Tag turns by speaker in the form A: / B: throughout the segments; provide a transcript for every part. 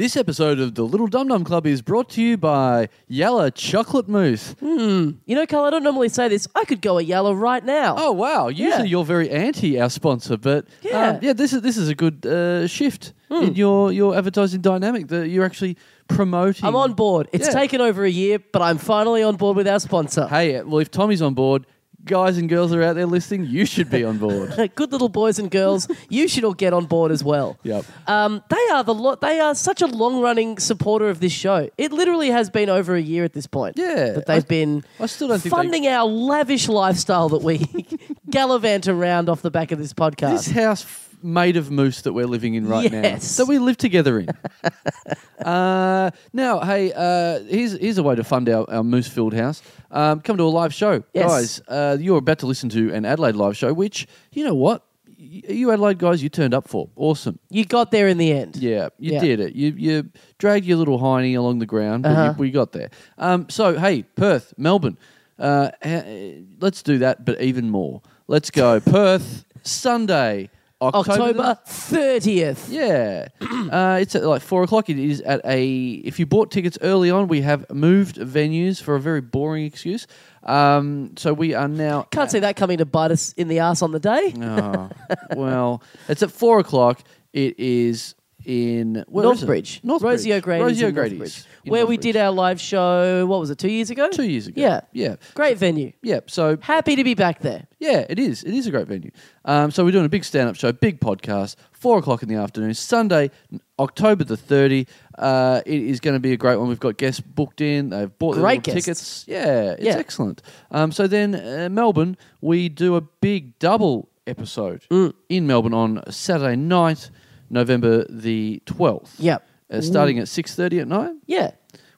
A: This episode of the Little Dum Dum Club is brought to you by Yalla Chocolate Mousse.
B: You know, Karl, I don't normally say this. I could go a yellow right now.
A: Oh wow! Usually
B: Yeah.
A: you're very anti our sponsor, but
B: Yeah.
A: um, yeah, this is this is a good uh, shift in your your advertising dynamic that you're actually promoting.
B: I'm on board. It's
A: Yeah.
B: taken over a year, but I'm finally on board with our sponsor.
A: Hey, uh, well, if Tommy's on board, guys and girls are out there listening, you should be on board.
B: Good little boys and girls, you should all get on board as well.
A: Yep.
B: Um, they are the lo- they are such a long running supporter of this show. It literally has been over a year at this point.
A: Yeah,
B: that they've
A: I-
B: been
A: I still don't think they-
B: funding our lavish lifestyle that we gallivant around off the back of this podcast.
A: This house made of moose that we're living in right now,
B: Yes.
A: that we live together in. uh, now, hey, uh, here's here's a way to fund our, our mousse filled house. Um, come to a live show,
B: Yes.
A: guys. Uh, you're about to listen to an Adelaide live show, which you know what, Y- you Adelaide guys, you turned up for. Awesome.
B: you got there in the end.
A: Yeah, you
B: Yeah.
A: did it. You you dragged your little hiney along the ground, but
B: Uh-huh.
A: you, we got there. Um, so hey, Perth, Melbourne, uh, ha- let's do that, but even more. Let's go Perth Sunday, October.
B: Thirtieth.
A: yeah, uh, it's at like four o'clock. It is at a. If you bought tickets early on, we have moved venues for a very boring excuse. Um, so we are now.
B: Can't see that coming to bite us in the ass on the day.
A: Oh, well, it's at four o'clock. It is in where?
B: Northbridge,
A: Northbridge.
B: Rosie O'Grady's,
A: Rosie O'Grady's in
B: where we
A: Northbridge.
B: did our live show. What was it? Two years ago.
A: two years ago.
B: Yeah,
A: yeah,
B: great venue.
A: yeah. So
B: Happy to be back there.
A: yeah, it is. It is a great venue. Um, so we're doing a big stand-up show, big podcast, four o'clock in the afternoon, Sunday, October the thirty. Uh, it is going to be a great one. We've got guests booked in. They've bought their
B: Great
A: little
B: guests.
A: tickets. Yeah, it's
B: Yeah.
A: excellent. Um, so then uh, Melbourne, we do a big double episode
B: Mm.
A: in Melbourne on Saturday night, November the twelfth.
B: Yep.
A: Uh, starting at six thirty at night.
B: Yeah.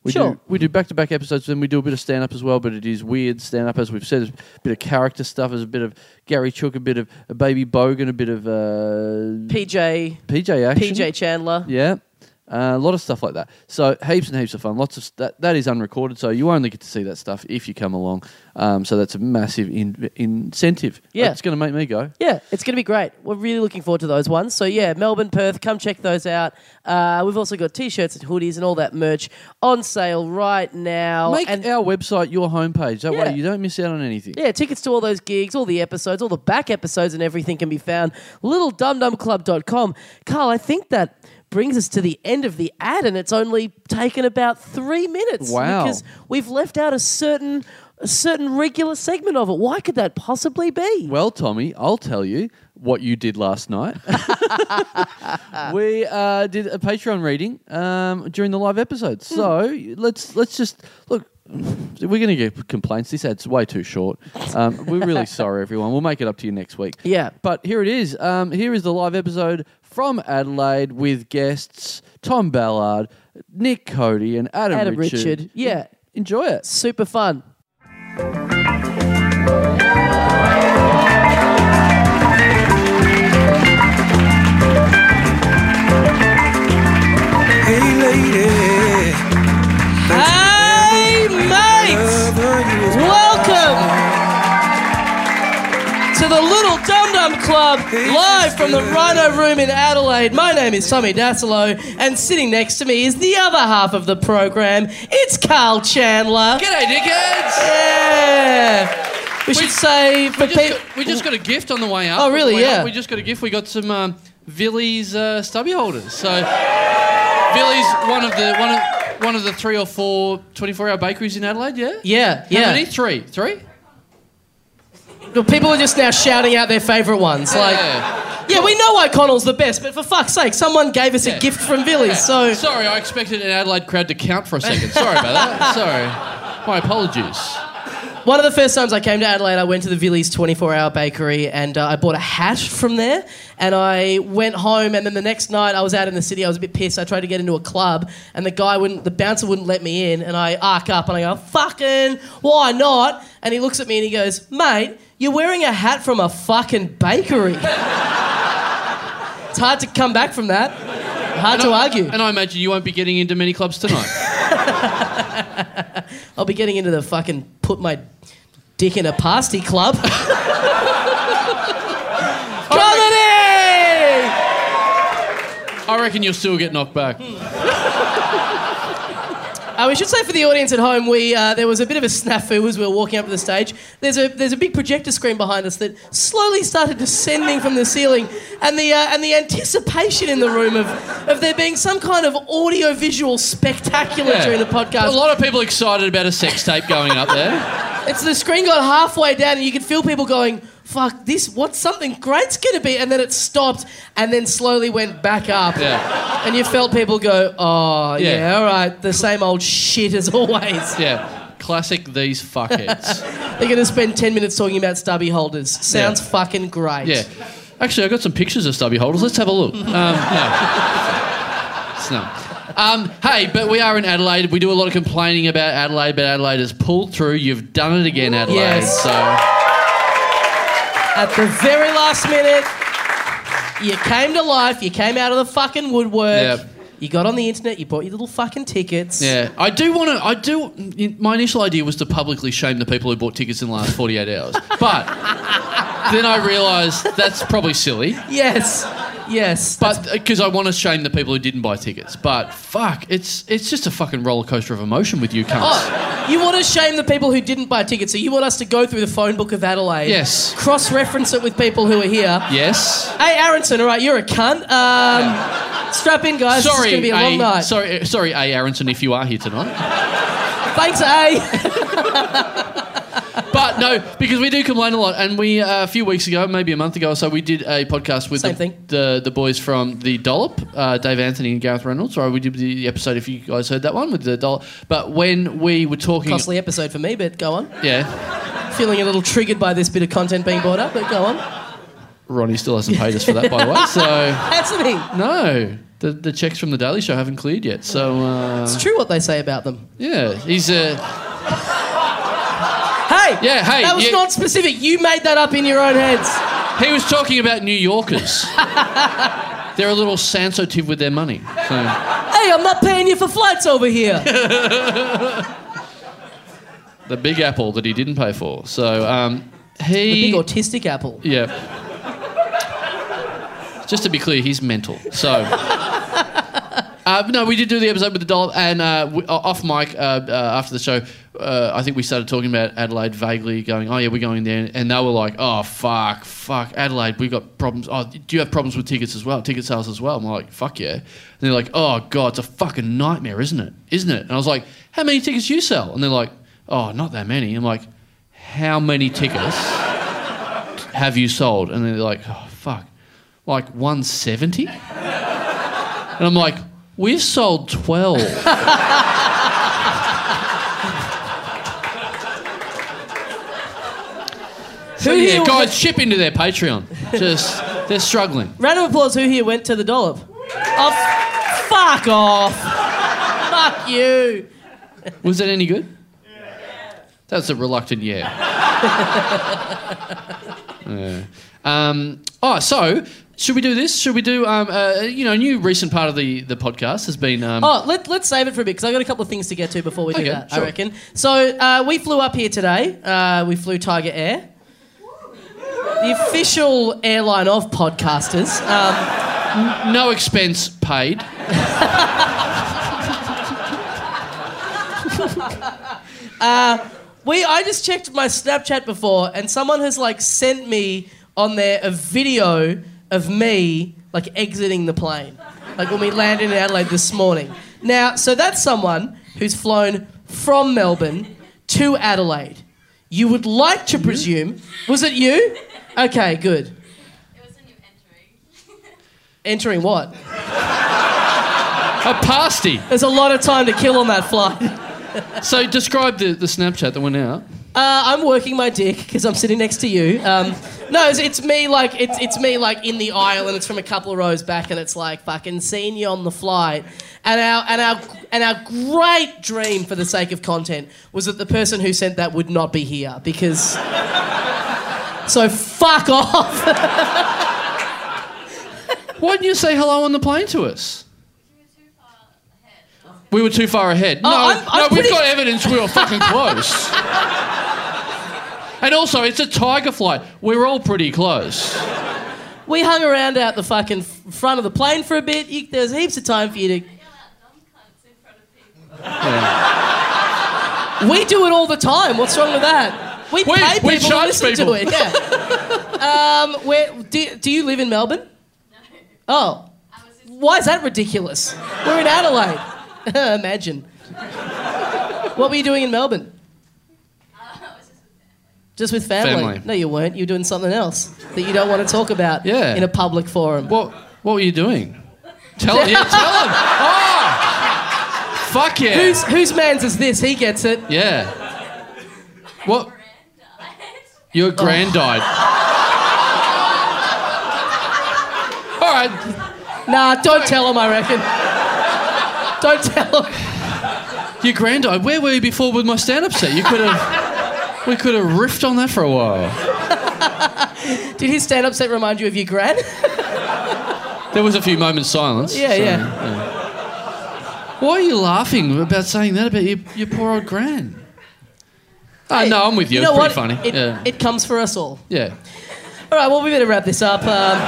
A: We
B: sure.
A: do we do back to back episodes, then we do a bit of stand up as well, but it is weird stand up as we've said, a bit of character stuff, there's a bit of Gary Chook, a bit of a baby Bogan, a bit of uh,
B: PJ,
A: PJ action.
B: PJ Chandler.
A: Yeah. Uh, a lot of stuff like that. So heaps and heaps of fun. Lots of st- that. That is unrecorded, so you only get to see that stuff if you come along. Um, so that's a massive in- incentive.
B: Yeah.
A: it's going to make me go.
B: Yeah, it's going to be great. We're really looking forward to those ones. So yeah, Melbourne, Perth, come check those out. Uh, we've also got t-shirts and hoodies and all that merch on sale right now.
A: Make
B: and
A: our website your homepage. That
B: Yeah.
A: way you don't miss out on anything.
B: yeah, tickets to all those gigs, all the episodes, all the back episodes and everything can be found littledumdumclub.com. Karl, I think that brings us to the end of the ad and it's only taken about 3 minutes
A: Wow.
B: because we've left out a certain a certain regular segment of it. Why could that possibly be?
A: Well, Tommy, I'll tell you what you did last night. we uh, did a Patreon reading um, during the live episode. So let's let's just look. We're going to get complaints. This ad's way too short. Um, we're really sorry, everyone. We'll make it up to you next week.
B: Yeah.
A: But here it is. Um, here is the live episode from Adelaide with guests Tom Ballard, Nick Cody, and Adam,
B: Adam
A: Richard.
B: Richard. Yeah.
A: Enjoy it.
B: Super fun.
C: Hey lady,
B: Club, live from the Rhino Room in Adelaide. My name is Tommy Dassalo, and sitting next to me is the other half of the program. It's Karl Chandler.
A: G'day, dickheads.
B: Yeah. We should say for
A: We just,
B: people.
A: got, we just got a gift on the way up.
B: Oh, really?
A: way up,
B: Yeah.
A: we just got a gift. We got some um, Vili's uh, stubby holders. So Vili's, one of the one of one of the three or four 24-hour bakeries in Adelaide. Yeah.
B: Yeah,
A: How
B: yeah.
A: many? Three. Three.
B: People are just now shouting out their favourite ones. Like,
A: Yeah.
B: yeah, we know O'Connell's the best, but for fuck's sake, someone gave us
A: Yeah.
B: a gift from Vili's. So
A: Sorry, I expected an Adelaide crowd to count for a second. Sorry about that. Sorry. My apologies.
B: One of the first times I came to Adelaide, I went to the Vili's 24 hour bakery and uh, I bought a hat from there. And I went home, and then the next night I was out in the city. I was a bit pissed. I tried to get into a club, and the guy wouldn't, the bouncer wouldn't let me in. And I arc up and I go, fucking, why not? And he looks at me and he goes, mate, you're wearing a hat from a fucking bakery. it's hard to come back from that. Hard to argue.
A: And I imagine you won't be getting into many clubs tonight.
B: I'll be getting into the fucking put my dick in a pasty club. Comedy!
A: I reckon you'll still get knocked back. Hmm.
B: Uh, we should say for the audience at home, we uh, there was a bit of a snafu as we were walking up to the stage. There's a there's a big projector screen behind us that slowly started descending from the ceiling, and the uh, and the anticipation in the room of of there being some kind of audio visual spectacular
A: Yeah.
B: during the podcast.
A: A lot of people excited about a sex tape going up there.
B: It's the screen got halfway down, and you could feel people going, "Fuck this! What's something great's gonna be?" And then it stopped, and then slowly went back up.
A: Yeah.
B: And you felt people go, "Oh yeah,
A: Yeah.
B: all right, the same old shit as always."
A: Yeah. Classic these fuckheads.
B: They're to spend 10 minutes talking about stubby holders. Sounds
A: Yeah.
B: fucking great.
A: Yeah. Actually, I got some pictures of stubby holders. Let's have a look. Um, no. It's no. Um, hey, but we are in Adelaide. We do a lot of complaining about Adelaide, but Adelaide has pulled through. You've done it again, Adelaide.
B: Yes.
A: So
B: At the very last minute, you came to life. You came out of the fucking woodwork.
A: Yep.
B: You got on the internet. You bought your little fucking tickets.
A: yeah, I do want to. I do. My initial idea was to publicly shame the people who bought tickets in the last forty-eight hours, but then I realised that's probably silly.
B: Yes. Yes.
A: But because I want to shame the people who didn't buy tickets, but fuck, it's it's just a fucking roller coaster of emotion with you cunts.
B: Oh, you want to shame the people who didn't buy tickets, so you want us to go through the phone book of Adelaide.
A: Yes.
B: Cross reference it with people who are here.
A: Yes.
B: Hey, Aronson, all right, you're a cunt. Um, Strap in, guys.
A: Sorry,
B: going to be a
A: A,
B: long night.
A: sorry, uh, sorry, A. Aronson, if you are here tonight.
B: Thanks, A.
A: But no, because we do complain a lot, and we uh, a few weeks ago, maybe a month ago or so, we did a podcast with
B: Same
A: the,
B: thing.
A: the the boys from the Dollop, uh, Dave Anthony and Gareth Reynolds. Or we did the episode if you guys heard that one with the Dollop. But when we were talking,
B: Costly episode for me, but go on.
A: yeah,
B: Feeling a little triggered by this bit of content being brought up, but go on.
A: Ronnie still hasn't paid us for that, by the way. So
B: Hasn't he?
A: no, the the checks from the Daily Show haven't cleared yet. So uh,
B: It's true what they say about them.
A: yeah, he's uh, Yeah, hey,
B: That was
A: you-
B: not specific. You made that up in your own heads.
A: he was talking about New Yorkers. They're a little sensitive with their money. So.
B: Hey, I'm not paying you for flights over here.
A: the Big Apple that he didn't pay for. So um, he, The
B: Big autistic apple.
A: yeah. Just to be clear, he's mental. So. Uh, no, we did do the episode with the dollop, and uh, we, off mic uh, uh, after the show, uh, I think we started talking about Adelaide vaguely, going, "Oh yeah, we're going there," and they were like, "Oh fuck, fuck, Adelaide, we've got problems. Oh, do you have problems with tickets as well? Ticket sales as well?" We're like, "Fuck yeah!" And they're like, "Oh god, it's a fucking nightmare, isn't it? Isn't it?" And I was like, "How many tickets do you sell?" And they're like, "Oh, not that many." I'm like, "How many tickets have you sold?" And they're like, "Oh fuck, like 170." And I'm like, we've sold 12. so
B: Who
A: yeah,
B: here-
A: guys, chip into their Patreon. Just, they're struggling.
B: Round of applause. Who here went to the dollop? Oh, fuck off. fuck you.
A: Was it any good? That's a reluctant yeah. Yeah. Um, oh, so should we do this? Should we do, um, uh, you know, a new recent part of the, the podcast has been. Um,
B: Oh, let, let's save it for a bit because I've got a couple of things to get to before we do
A: Okay,
B: that,
A: sure.
B: I reckon. So, uh, we flew up here today. Uh, we flew Tiger Air, the official airline of podcasters. Um,
A: no expense paid.
B: we, I just checked my Snapchat before, and someone has like sent me on there a video of me like exiting the plane, like when we landed in Adelaide this morning. Now, so that's someone who's flown from Melbourne to Adelaide. You would like to presume, was it you? Okay, good.
D: It was when you entering.
B: Entering what?
A: A pasty.
B: There's a lot of time to kill on that flight.
A: So describe the, the Snapchat that went out.
B: Uh, I'm working my dick because I'm sitting next to you. Um, no, it's, it's me like it's it's me like in the aisle, and it's from a couple of rows back, and it's like fucking seeing you on the flight. And our and our and our great dream, for the sake of content, was that the person who sent that would not be here because. So fuck off.
A: Why didn't you say hello on the plane to us?
D: You were too far ahead.
A: We were too far ahead. no,
B: I'm- I'm
A: no,
B: pretty-
A: we've got evidence we were fucking close. and also, it's a tiger flight. We're all pretty close.
B: we hung around out the fucking front of the plane for a bit. You, there was heaps of time for you to.
D: Yell out dumb cunts in front of people.
B: We do it all the time. What's wrong with that? We,
A: We-
B: pay
A: we
B: people to
A: charge
B: listen
A: people.
B: to it. Yeah. um, where do, do you live in Melbourne?
D: No.
B: Oh,
D: I was just
B: why is that ridiculous? We're in Adelaide. Imagine. What were you doing in Melbourne?
D: uh, I was just with family.
B: Just with family?
A: Family.
B: No, you weren't. You were doing something else that you don't want to talk about
A: Yeah.
B: in a public forum.
A: What What were you doing? Tell yeah, tell him. Oh, fuck yeah.
B: Whose whose man's is this? He gets it.
A: yeah. What? Your oh. grand died. All right.
B: Nah, don't tell him. I reckon. Don't tell him.
A: Your grand died. Where were you before with my stand-up set? You could have. We could have riffed on that for a while.
B: Did his stand-up set remind you of your gran?
A: There was a few moments silence.
B: Yeah,
A: so,
B: yeah.
A: Why are you laughing about saying that about your, your poor old gran? Oh, no, I'm with you.
B: You know
A: it's pretty
B: what?
A: funny.
B: It,
A: yeah.
B: it comes for us all.
A: yeah.
B: All right, well, we better wrap this up. Um,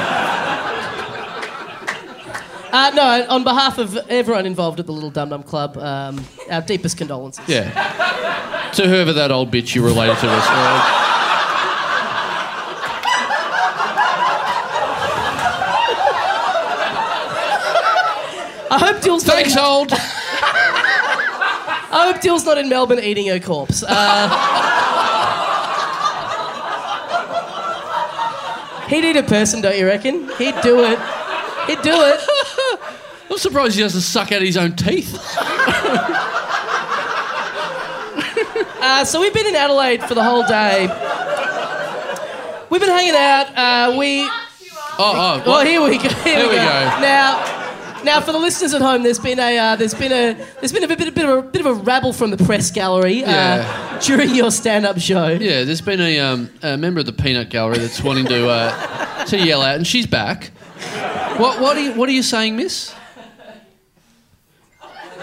B: uh, no, on behalf of everyone involved at the Little Dum Dum Club, um, our deepest condolences.
A: Yeah. To whoever that old bitch you related to was. Uh,
B: I hope Dill's not
A: thanks,
B: in,
A: old.
B: I hope Dill's not in Melbourne eating her corpse. Uh, he'd eat a person, don't you reckon? He'd do it. He'd do it.
A: I'm surprised he doesn't suck out his own teeth.
B: Uh, so we've been in Adelaide for the whole day. We've been hanging out. Uh, we.
D: Fuck you up.
A: Oh, oh.
B: Well, here we go. Here we go. Now, now for the listeners at home, there's been a uh, there's been a there's been a bit, bit, bit of a bit of a rabble from the press gallery uh,
A: Yeah.
B: during your stand-up show.
A: Yeah, there's been a, um, a member of the Peanut Gallery that's wanting to uh, to yell out, and she's back. What what are you what are you saying, Miss?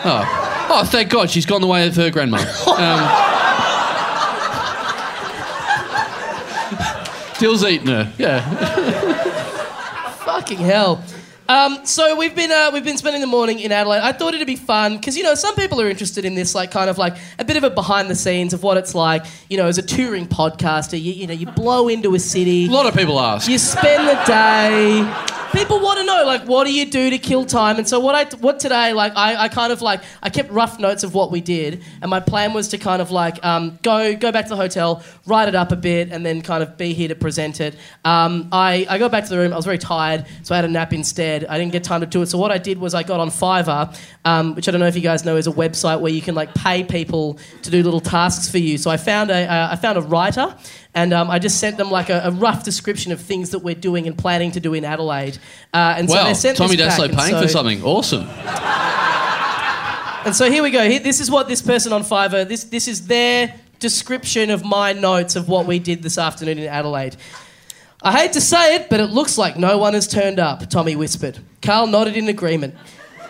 A: Oh, oh, thank God, she's gone the way of her grandma. Um, Dill's eating her. Yeah.
B: Fucking hell. Um, so we've been uh, we've been spending the morning in Adelaide. I thought it'd be fun because you know some people are interested in this, like kind of like a bit of a behind the scenes of what it's like. You know, as a touring podcaster, you, you know, you blow into a city.
A: A lot of people ask.
B: You spend the day. People want to know, like, what do you do to kill time? And so what I what today, like, I, I kind of like I kept rough notes of what we did, and my plan was to kind of like um, go go back to the hotel, write it up a bit, and then kind of be here to present it. Um, I I got back to the room. I was very tired, so I had a nap instead. I didn't get time to do it. So what I did was I got on Fiverr, um, which I don't know if you guys know is a website where you can like pay people to do little tasks for you. So I found a uh, I found a writer and um, I just sent them like a, a rough description of things that we're doing and planning to do in Adelaide. Uh, and so they sent
A: Tommy
B: Dassalo
A: paying
B: so-
A: for something. Awesome.
B: And so here we go. Here, this is what this person on Fiverr. This this is their description of my notes of what we did this afternoon in Adelaide. I hate to say it, but it looks like no one has turned up. Tommy whispered. Karl nodded in agreement.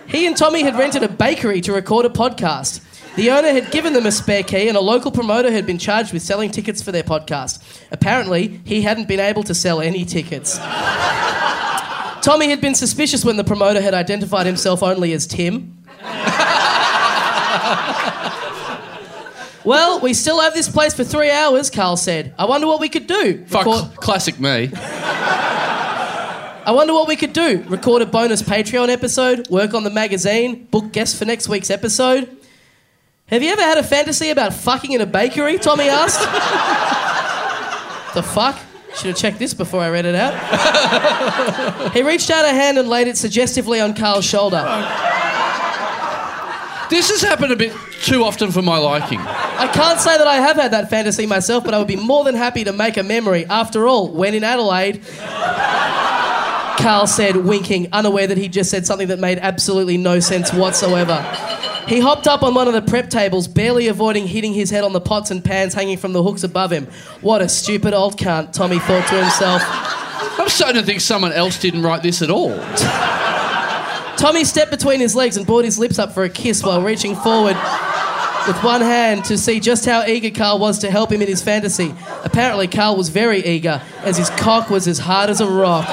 B: He and Tommy had rented a bakery to record a podcast. The owner had given them a spare key, and a local promoter had been charged with selling tickets for their podcast. Apparently, he hadn't been able to sell any tickets. Tommy had been suspicious when the promoter had identified himself only as Tim. Well, we still have this place for three hours, Karl said. I wonder what we could do.
A: Fuck,
B: Record-
A: classic me.
B: I wonder what we could do. Record a bonus Patreon episode, work on the magazine, book guests for next week's episode. Have you ever had a fantasy about fucking in a bakery? Tommy asked. the fuck? Should have checked this before I read it out. he reached out a hand and laid it suggestively on Karl's shoulder.
A: This has happened a bit too often for my liking.
B: I can't say that I have had that fantasy myself, but I would be more than happy to make a memory. After all, when in Adelaide, Karl said, winking, unaware that he just said something that made absolutely no sense whatsoever. He hopped up on one of the prep tables, barely avoiding hitting his head on the pots and pans hanging from the hooks above him. What a stupid old cunt, Tommy thought to himself.
A: I'm starting to think someone else didn't write this at all.
B: Tommy stepped between his legs and brought his lips up for a kiss while reaching forward with one hand to see just how eager Karl was to help him in his fantasy. Apparently, Karl was very eager, as his cock was as hard as a rock.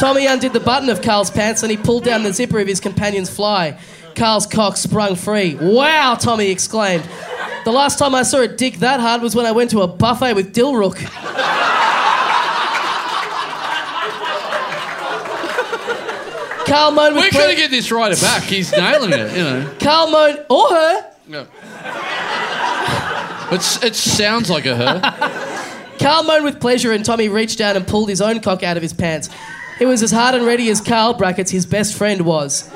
B: Tommy undid the button of Karl's pants and he pulled down the zipper of his companion's fly. Karl's cock sprung free. Wow, Tommy exclaimed. The last time I saw a dick that hard was when I went to a buffet with Dilruk. Karl with
A: We're going to get this right back. He's nailing it, you know.
B: Karl moaned, or her.
A: Yeah. It's, it sounds like a her.
B: Karl moaned with pleasure and Tommy reached down and pulled his own cock out of his pants. He was as hard and ready as Karl brackets his best friend was.
A: Th-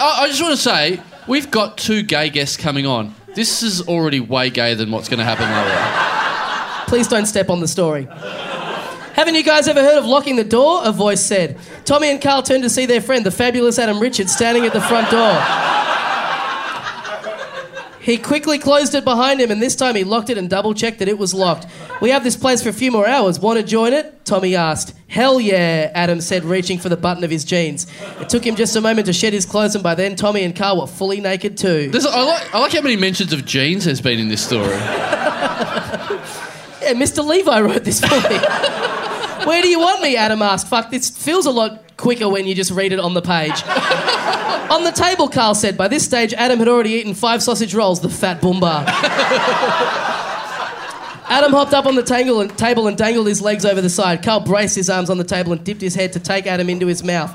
A: I, I just want to say, we've got two gay guests coming on. This is already way gayer than what's going to happen later.
B: Please don't step on the story. Haven't you guys ever heard of locking the door? A voice said. Tommy and Karl turned to see their friend, the fabulous Adam Richards, standing at the front door. He quickly closed it behind him, and this time he locked it and double checked that it was locked. We have this place for a few more hours. Want to join it? Tommy asked. Hell yeah, Adam said, reaching for the button of his jeans. It took him just a moment to shed his clothes, and by then Tommy and Karl were fully naked too.
A: There's, I, like, I like how many mentions of jeans there's been in this story.
B: Yeah, Mr. Levi wrote this for me. Where do you want me? Adam asked. Fuck, this feels a lot quicker when you just read it on the page. on the table, Karl said. By this stage, Adam had already eaten five sausage rolls, the fat boomba. Adam hopped up on the tangle and, table and dangled his legs over the side. Karl braced his arms on the table and dipped his head to take Adam into his mouth.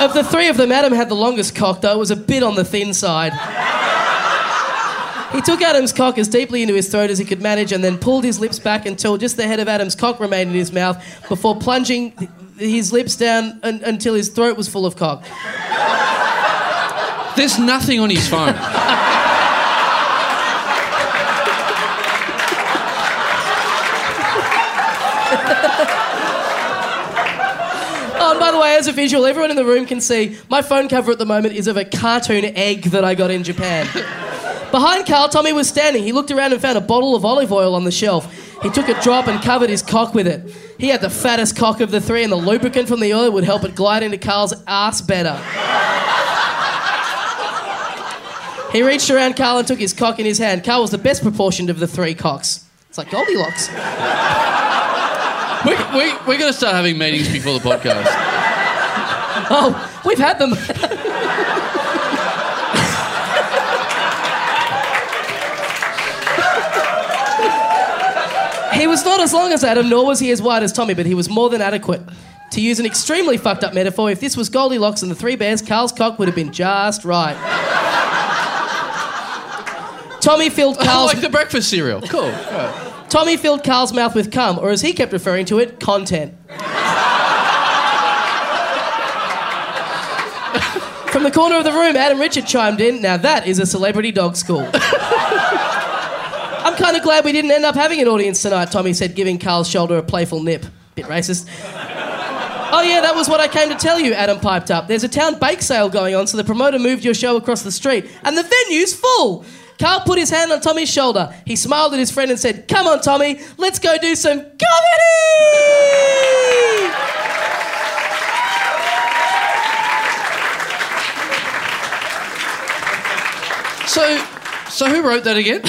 B: Of the three of them, Adam had the longest cock, though it was a bit on the thin side. He took Adam's cock as deeply into his throat as he could manage and then pulled his lips back until just the head of Adam's cock remained in his mouth before plunging his lips down un- until his throat was full of cock.
A: There's nothing on his phone.
B: Oh, and by the way, as a visual, everyone in the room can see my phone cover at the moment is of a cartoon egg that I got in Japan. Behind Karl, Tommy was standing. He looked around and found a bottle of olive oil on the shelf. He took a drop and covered his cock with it. He had the fattest cock of the three, and the lubricant from the oil would help it glide into Karl's ass better. He reached around Karl and took his cock in his hand. Karl was the best proportioned of the three cocks. It's like Goldilocks.
A: we, we, we're going to start having meetings before the podcast.
B: Oh, we've had them. He was not as long as Adam, nor was he as wide as Tommy, but he was more than adequate. To use an extremely fucked up metaphor, if this was Goldilocks and the three bears, Karl's cock would have been just right. Tommy filled Karl's
A: like the breakfast cereal. Cool.
B: Tommy filled Karl's mouth with cum, or as he kept referring to it, content. From the corner of the room, Adam Richard chimed in. Now that is a celebrity dog school. Kind of glad we didn't end up having an audience tonight, Tommy said, giving Karl's shoulder a playful nip. Bit racist. Oh, yeah, that was what I came to tell you, Adam piped up. There's a town bake sale going on, so the promoter moved your show across the street, and the venue's full. Karl put his hand on Tommy's shoulder. He smiled at his friend and said, Come on, Tommy, let's go do some comedy!
A: So, so who wrote that again?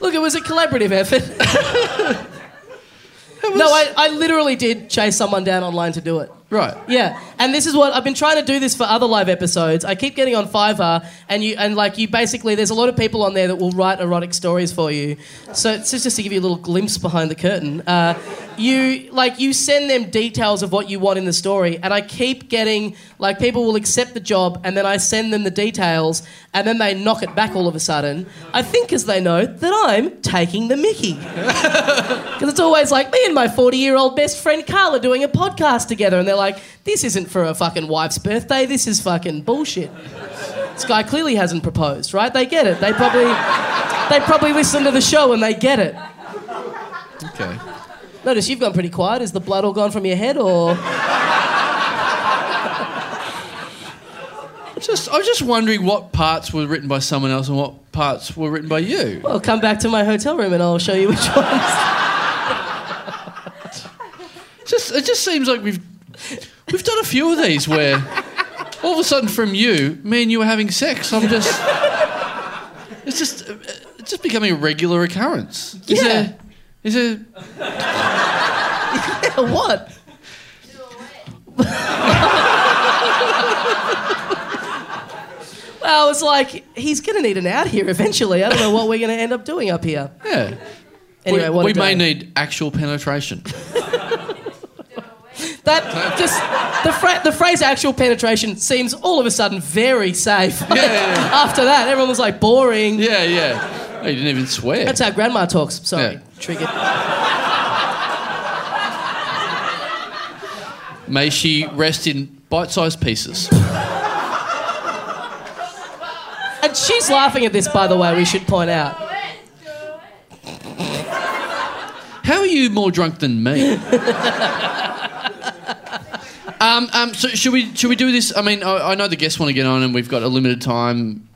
B: Look, it was a collaborative effort. no, I, I literally did chase someone down online to do it.
A: Right.
B: Yeah, and this is what I've been trying to do this for other live episodes. I keep getting on Fiverr, and you and like you basically, there's a lot of people on there that will write erotic stories for you. So it's just, to give you a little glimpse behind the curtain. Uh, you like you send them details of what you want in the story, and I keep getting like people will accept the job, and then I send them the details, and then they knock it back all of a sudden. I think because they know that I'm taking the Mickey. Because it's always like me and my 40 year old best friend Carla doing a podcast together, and they're like, this isn't for a fucking wife's birthday, this is fucking bullshit. This guy clearly hasn't proposed, right? They get it. They probably, they probably listen to the show and they get it.
A: Okay.
B: Notice you've gone pretty quiet. Is the blood all gone from your head, or
A: Just, I was just wondering what parts were written by someone else and what parts were written by you.
B: well, come back to my hotel room and I'll show you which ones.
A: Just, it just seems like we've we've done a few of these where all of a sudden from you, me and you were having sex. I'm just, it's just, it's just becoming a regular occurrence. Is
B: Yeah.
A: Is it?
B: yeah, what? well, it's like he's going to need an out here eventually. I don't know what we're going to end up doing up here.
A: Yeah.
B: Anyway,
A: we
B: what
A: we may need actual penetration.
B: That just the fra- the phrase "actual penetration" seems all of a sudden very safe.
A: yeah, yeah,
B: After that, everyone was like boring.
A: yeah, yeah. Oh, you didn't even swear.
B: That's how grandma talks. Sorry,
A: Yeah.
B: triggered.
A: May she rest in bite-sized pieces.
B: And she's laughing at this, by the way. We should point out.
A: How are you more drunk than me? um, um, so should we should we do this? I mean, I, I know the guests want to get on, and we've got a limited time,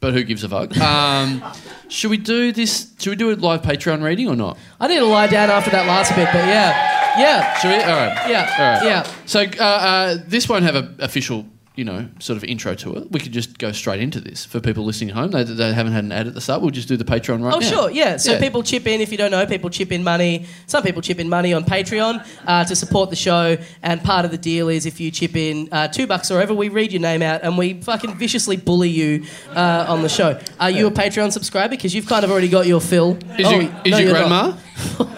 A: but who gives a fuck? Um, should we do this? Should we do a live Patreon reading or not?
B: I need to lie down after that last bit, but yeah, yeah,
A: Should we? All right.
B: yeah,
A: All right.
B: yeah.
A: So uh, uh, this won't have an official, you know, sort of intro to it. We could just go straight into this for people listening at home. They, they haven't had an ad at the start. We'll just do the Patreon right now.
B: Oh,
A: now.
B: sure, yeah. So
A: Yeah.
B: people chip in. If you don't know, people chip in money. Some people chip in money on Patreon uh, to support the show. And part of the deal is if you chip in uh, two bucks or ever, we read your name out and we fucking viciously bully you uh, on the show. Are you a Patreon subscriber? Because you've kind of already got your fill.
A: Is,
B: Oh,
A: your, is
B: no,
A: your grandma?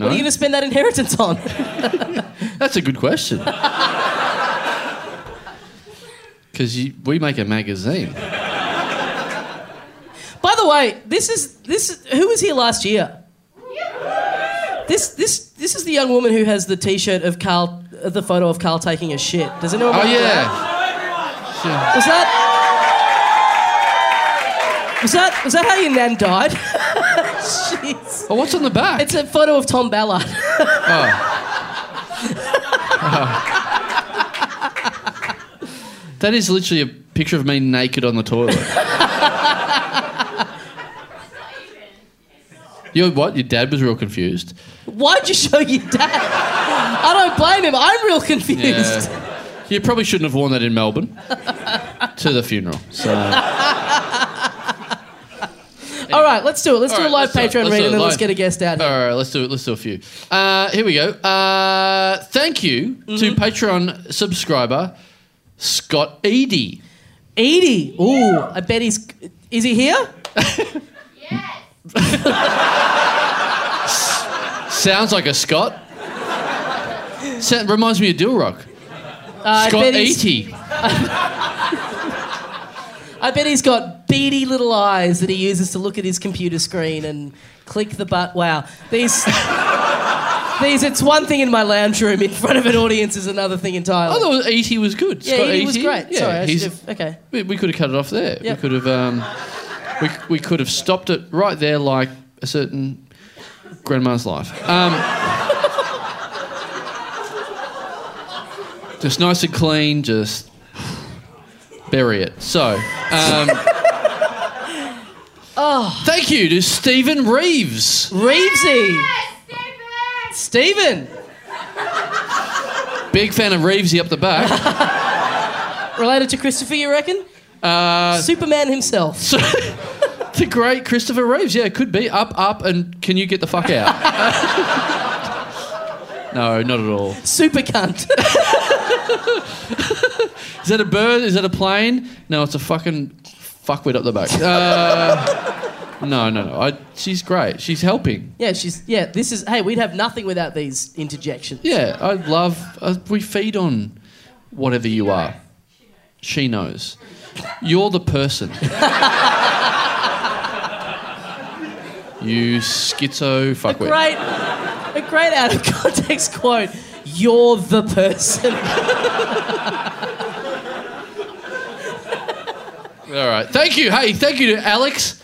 A: no,
B: What are you going to spend that inheritance on?
A: that's a good question. Because we make a magazine.
B: By the way, this is this. Is, who was here last year? This this this is the young woman who has the T-shirt of Karl, uh, the photo of Karl taking a shit. Does anyone?
A: Oh
B: remember that?
A: yeah. Sure.
B: Was that? Was that was that how your nan died? Jeez.
A: Oh, what's on the back?
B: It's a photo of Tom Ballard. Oh.
A: that is literally a picture of me naked on the toilet. Your what? Your dad was real confused.
B: Why'd you show your dad? I don't blame him. I'm real confused.
A: Yeah. You probably shouldn't have worn that in Melbourne to the funeral. So
B: All right, let's do it. Let's
A: All
B: do a live
A: it.
B: Patreon read and then let's get a guest out.
A: all
B: Here.
A: right, let's do it. Let's do a few. Uh, here we go. Uh, thank you to Patreon subscriber Scott Eady.
B: Edie. Ooh, I bet he's. Is he here? Yes.
A: Sounds like a Scott. Sa- reminds me of Dilruk.
B: Uh,
A: Scott
B: I bet he's-
A: Eady.
B: I bet he's got beady little eyes that he uses to look at his computer screen and click the but. Wow, these. These, it's one thing in my lounge room. In front of an audience is another thing entirely.
A: I thought Eady was good.
B: yeah,
A: Scott
B: he was great.
A: Yeah,
B: Sorry, I
A: he's-
B: should have. Okay.
A: We, we could have cut it off there.
B: Yep.
A: We could have um, we, we could have stopped it right there, like a certain grandma's life. Um, just nice and clean. Just bury it. So. Um,
B: Oh.
A: Thank you to Stephen Reeves.
B: Reevesy, Stephen,
A: Big fan of Reevesy up the back.
B: related to Christopher, you reckon?
A: Uh,
B: Superman himself.
A: so, the great Christopher Reeves. Yeah, it could be. Up, up, and can you get the fuck out? no, not at all.
B: Super cunt.
A: Is that a bird? Is that a plane? No, it's a fucking fuckwit up the back. Uh, no, no, no. I, she's great. She's helping.
B: yeah, she's. Yeah, this is. Hey, we'd have nothing without these interjections.
A: Yeah, I love. Uh, we feed on whatever you are. She knows. You're the person. you schizo fuckwit.
B: A Great, a great out of context quote. You're the person.
A: All right. Thank you. Hey, thank you to Alex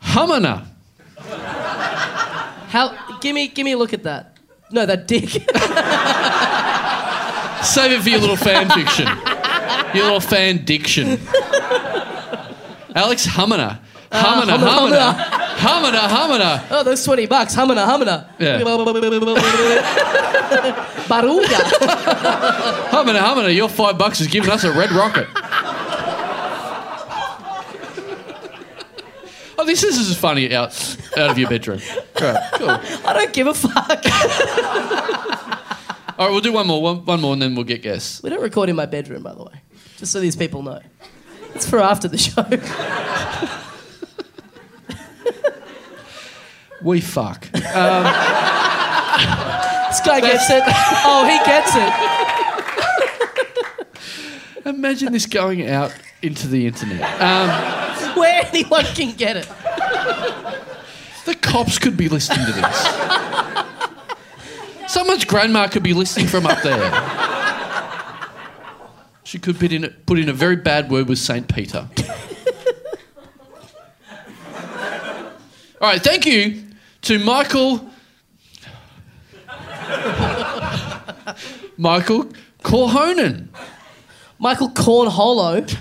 A: Humana.
B: How? Give me, give me a look at that. No, that dick.
A: Save it for your little fan fiction. Your little fan diction. Alex Humana. Ah, humana,
B: Humana,
A: Humana. Humana, Humana.
B: oh, those twenty bucks. Humana, humana.
A: Yeah.
B: Baruga.
A: Humana, Humana. Your five bucks is giving us a red rocket. Oh, this is as funny out out of your bedroom. Great, cool.
B: I don't give a fuck.
A: All right, we'll do one more, one, one more, and then we'll get guests.
B: we don't record in my bedroom, by the way, just so these people know. It's for after the show.
A: We fuck.
B: This guy gets it. Oh, he gets it.
A: Imagine this going out into the internet. Um,
B: Where anyone can get it.
A: the cops could be listening to this. Someone's grandma could be listening from up there. She could put in, put in a very bad word with St. Peter. All right, thank you to Michael. Michael Corhonen.
B: Michael Cornholo.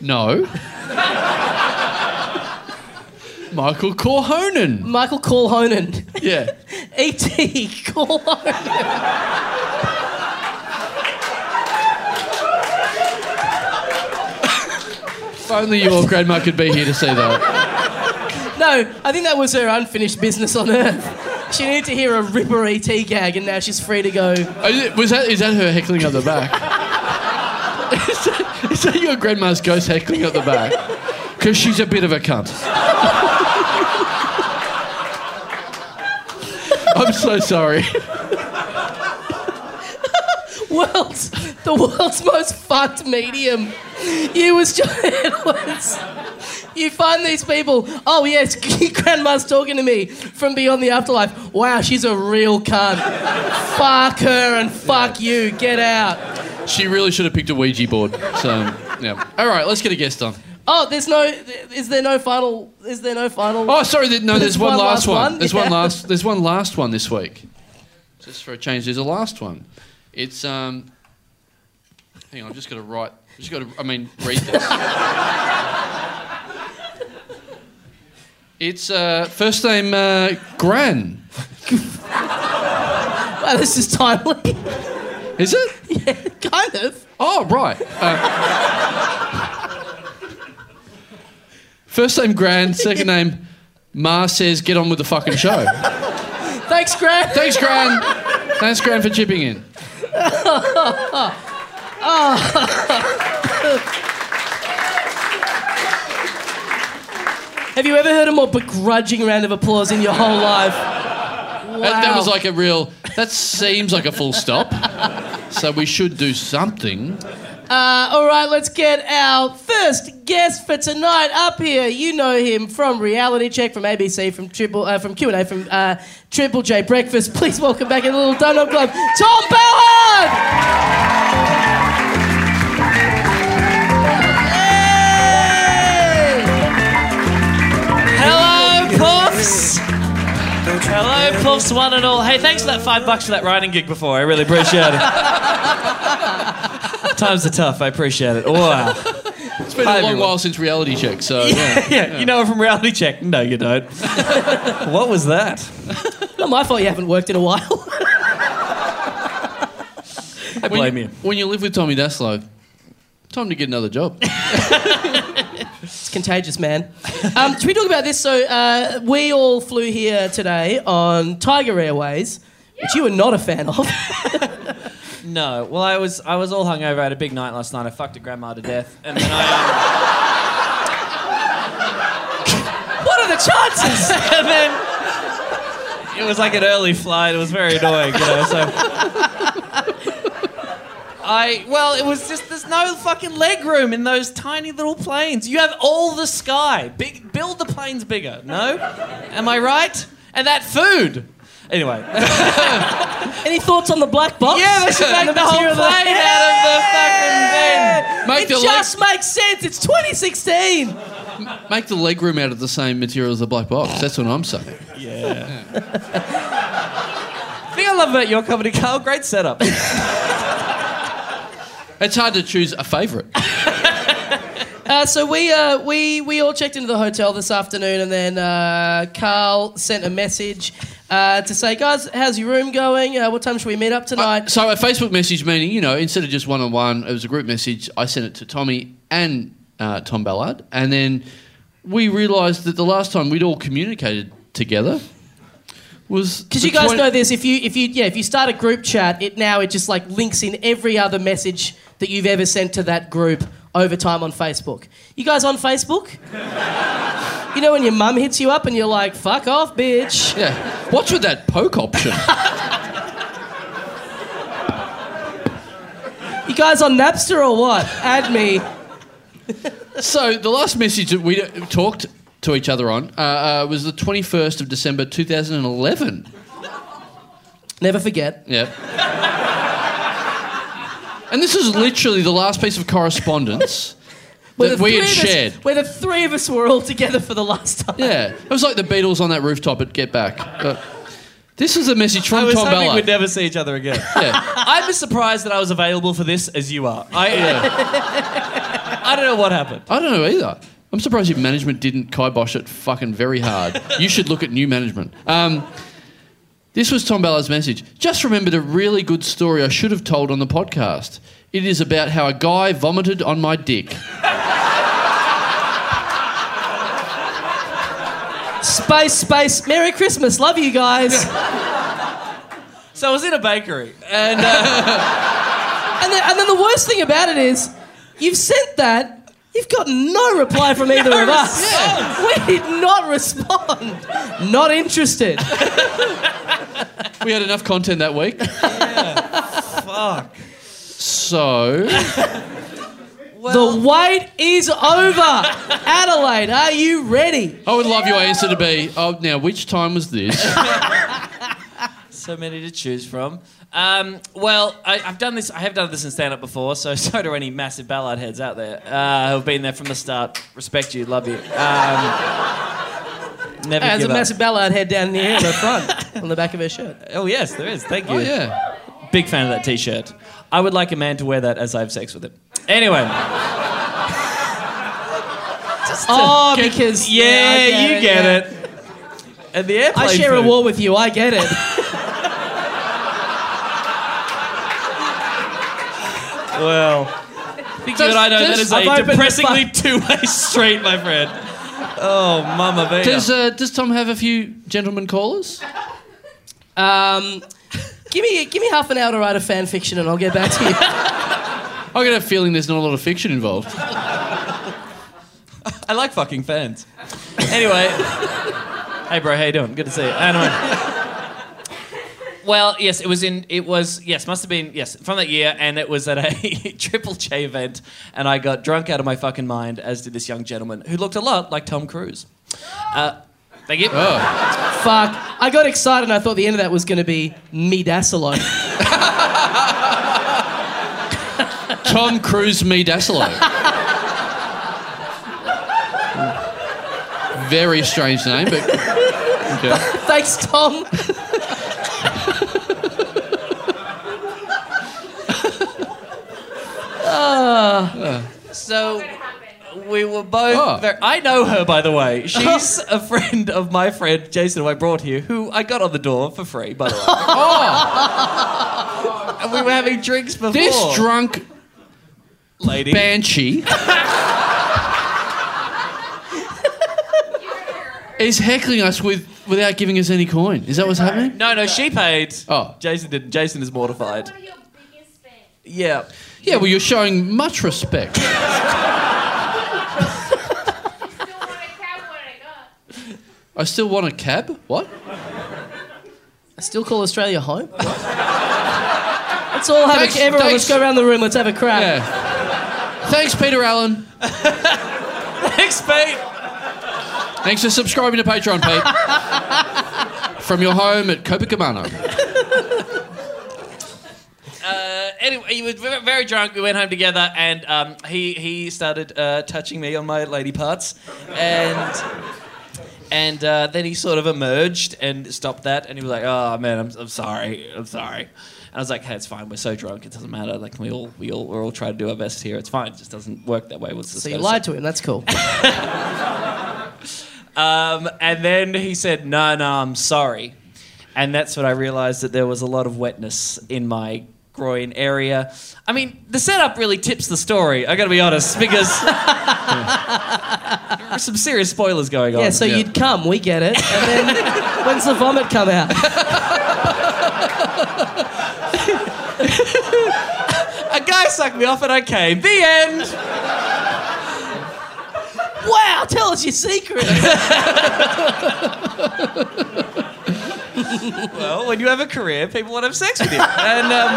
A: No. Michael Corhonen.
B: Michael Corhonen.
A: Yeah.
B: E.T. Corhonen.
A: If only your grandma could be here to see that.
B: No, I think that was her unfinished business on Earth. She needed to hear a Ripper E.T. gag, and now she's free to go.
A: Is it- Was that is that her heckling at the back? is, that, your grandma's ghost heckling at the back? Because she's a bit of a cunt. I'm so sorry.
B: World's the world's most fucked medium. You was John Edwards. You find these people. Oh yes, grandma's talking to me from beyond the afterlife. Wow, she's a real cunt. fuck her and fuck you. Get out.
A: She really should have picked a Ouija board. So yeah. All right, let's get a guest on.
B: Oh, there's no. Is there no final? Is there no final?
A: Oh, sorry. No, there's,
B: There's
A: one,
B: one
A: last one.
B: one?
A: There's
B: Yeah.
A: one last. There's one last one this week. Just for a change, there's a last one. It's um. Hang on, I've just got to write. Just got to. I mean, read this. It's uh, first name uh, Gran.
B: Wow, this is timely.
A: Is it?
B: Yeah, kind of.
A: Oh, right. Uh, first name Gran. Second name Ma says, "Get on with the fucking show."
B: Thanks, Grant.
A: Thanks, Gran. Thanks, Gran, for chipping in.
B: Have you ever heard a more begrudging round of applause in your whole life?
A: That, that was like a real. That seems like a full stop. So we should do something.
B: Uh, all right, let's get our first guest for tonight up here. You know him from Reality Check, from ABC, from Triple, uh, from Q and A, from uh, Triple J Breakfast. Please welcome back in the little donut club, Tom Ballard.
E: Puffs! Hello, Puffs, one and all. Hey, thanks for that five bucks for that writing gig before. I really appreciate it. Times are tough. I appreciate it. Wow.
A: It's been
E: Hi,
A: a long
E: everyone.
A: while since reality check, so yeah.
E: Yeah, you know her from Reality Check. No, you don't. what was that?
B: Not my fault you haven't worked in a while.
E: I
A: When
E: blame
A: you,
E: you.
A: when you live with Tommy Dassalo, time to get another job.
B: Contagious, man. Um, should we talk about this? So, uh, we all flew here today on Tiger Airways, which you were not a fan of.
E: No. Well, I was I was all hungover. I had a big night last night. I fucked a grandma to death, and then I.
B: what are the chances?
E: Um, and then it was like an early flight. It was very annoying, you know. So. I well, it was just there's no fucking leg room in those tiny little planes. You have all the sky. Big, build the planes bigger. No, am I right? And that food. Anyway,
B: Any thoughts on the black box?
E: yeah, they should make
B: And
E: the whole plane
B: that-
E: out of the fucking thing.
A: Make
B: It
A: the
B: just makes sense. It's 2016.
A: make the leg room out of the same material as the black box. That's what I'm saying.
E: The thing I love about your comedy, Karl, great setup.
A: It's hard to choose a favourite.
B: Uh, so we uh, we we all checked into the hotel this afternoon, and then uh, Karl sent a message uh, to say, "Guys, how's your room going? Uh, what time should we meet up tonight?"
A: So a Facebook message meaning, you know, instead of just one on one, it was a group message. I sent it to Tommy and uh, Tom Ballard, and then we realised that the last time we'd all communicated together was
B: Because you guys
A: 20
B: know this, if you if you yeah if you start a group chat, it now it just like links in every other message that you've ever sent to that group over time on Facebook. You guys on Facebook? you know when your mum hits you up and you're like, "Fuck off, bitch."
A: Yeah, what's with that poke option?
B: You guys on Napster or what? Add me.
A: so the last message that we talked to each other on uh, uh, was the 21st of December 2011.
B: Never forget.
A: Yep. and this is literally the last piece of correspondence
B: Where
A: that
B: the
A: we
B: three
A: had
B: of us-
A: shared.
B: where the three of us were all together for the last time.
A: Yeah, it was like the Beatles on that rooftop at Get Back. Uh, this is a message from
E: I was
A: Tom
E: hoping
A: Ballard.
E: we'd never see each other again.
A: yeah.
E: I'm as surprised that I was available for this as you are. I, I don't know what happened.
A: I don't know either. I'm surprised your management didn't kibosh it fucking very hard. you should look at new management. Um, this was Tom Ballard's message. Just remembered a really good story I should have told on the podcast. It is about how a guy vomited on my dick.
B: Space, space. Merry Christmas. Love you guys.
E: So I was in a bakery, and uh,
B: And then, and then the worst thing about it is, you've sent that, you've got no reply from either of us. We did not respond. Not interested.
A: We had enough content that week. Yeah.
E: fuck.
A: So,
B: the wait is over. Adelaide, are you ready?
A: I would love your answer to be, oh, now, which time was this?
E: So many to choose from. Um, well, I, I've done this. I have done this in stand-up before, so so do any massive Ballard heads out there uh, who've been there from the start. Respect you, love you. Um, never
B: There's a
E: up.
B: massive Ballard head down here the front, on the back of her shirt.
E: Oh yes, there is. Thank you.
A: Oh, yeah.
E: Big fan of that T-shirt. I would like a man to wear that as I have sex with him. Anyway.
B: Oh, because
E: yeah,
B: I get
E: you
B: it,
E: get
B: yeah.
E: it. And the airplane.
B: I share a wall with you. I get it.
E: Well, think you and I know that is
B: I've
E: a
B: opened the
E: depressingly two-way street, my friend. Oh, mama mia.
A: Does, uh, does Tom have a few gentlemen callers?
B: Um, give me give me half an hour to write a fan fiction, and I'll get back to you.
A: I got a feeling there's not a lot of fiction involved.
E: I like fucking fans. Anyway, hey bro, how you doing? Good to see you. Anyway. Well, yes, it was in. It was yes, must have been yes from that year, and it was at a Triple J event, and I got drunk out of my fucking mind, as did this young gentleman who looked a lot like Tom Cruise. Uh, thank you.
A: Oh.
B: Fuck. I got excited and I thought the end of that was going to be me Dassalo.
A: Tom Cruise me Dassalo. Very strange name, but okay.
B: Thanks, Tom.
E: Uh, so we were both.
A: Oh.
E: Very, I know her, by the way. She's a friend of my friend Jason, who I brought here, who I got on the door for free, by the way.
A: Oh,
E: and we were having drinks before.
A: this drunk
E: lady.
A: banshee is heckling us with without giving us any coin. Is that what's happening?
E: No, no, she paid.
A: Oh.
E: Jason didn't. Jason is mortified.
D: One of your biggest fans.
E: Yeah.
A: Yeah, well, you're showing much respect.
D: Still want a cab what I.
A: I still want a cab. What?
B: I still call Australia home. Let's all have
A: Thanks-
B: a, everyone.
A: thanks.
B: Let's go around the room. Let's have a crack.
A: Yeah. Thanks, Peter Allen.
E: Thanks, Pete.
A: Thanks for subscribing to Patreon, Pete. From your home at Copacabana.
E: Anyway, he was very, drunk. We went home together, and um, he he started uh, touching me on my lady parts, and and uh, then he sort of emerged and stopped that, and he was like, "Oh man, I'm, I'm sorry, I'm sorry." And I was like, "Hey, it's fine. We're so drunk. It doesn't matter. Like we all we all we're all trying to do our best here. It's fine. It just doesn't work that way." What's
B: So you lied to him. That's cool.
E: Um, and then he said, "No, no, I'm sorry." And that's when I realised that there was a lot of wetness in my groin area. I mean, the setup really tips the story. I got to be honest because there's some serious spoilers going on.
B: Yeah, so
A: Yeah.
B: you'd come, we get it. And then when's the vomit come out?
E: a guy sucked me off and I came. The end.
B: Wow, tell us your secret.
E: Well, when you have a career, people want to have sex with you. And um,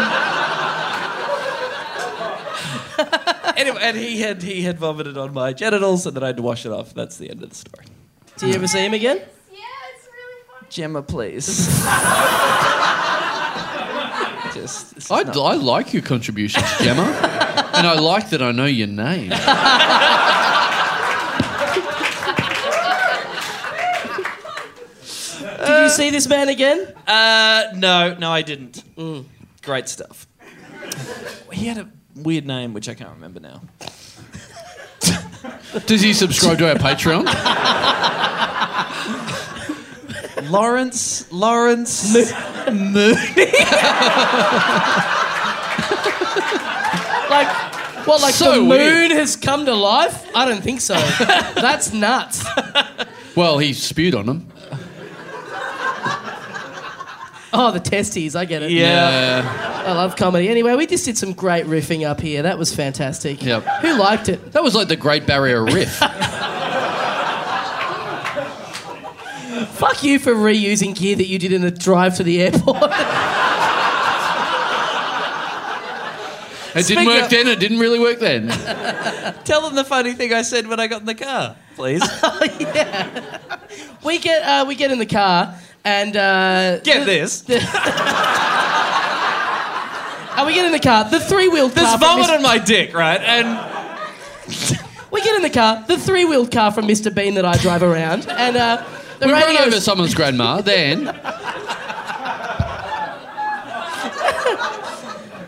E: anyway, and he had he had vomited on my genitals, and then I had to wash it off. That's the end of the story.
B: Do you ever see him again?
D: Yeah, it's really fun.
E: Gemma, please. Just
A: I,
E: not-
A: I like your contributions, Gemma. and I like that I know your name.
B: you see this man again?
E: Uh, no, no, I didn't. Great stuff. He had a weird name, which I can't remember now.
A: Does he subscribe to our Patreon?
E: Lawrence, Lawrence, Moon
B: Like, what, like
A: So
B: the moon
A: weird.
B: has come to life? I don't think so. That's nuts.
A: Well, he spewed on him.
B: Oh, the testes, I get it.
E: Yeah.
B: I love comedy. Anyway, we just did some great riffing up here. That was fantastic.
A: Yep.
B: Who liked it?
A: That was like the Great Barrier Riff.
B: Fuck you for reusing gear that you did in the drive to the airport.
A: It didn't
E: Speak
A: work
E: up.
A: then. It didn't really work then.
E: Tell them the funny thing I said when I got in the car, please.
B: we get uh, we get in the car and uh,
E: Get this.
B: uh, we get in the car. The three wheeled
E: There's
B: car. from
E: vomit
B: Mr.
E: on my dick, right? And
B: We get in the car. The three wheeled car from Mr. Bean that I drive around, and uh, the
A: We run
B: radio.
A: over someone's grandma. Then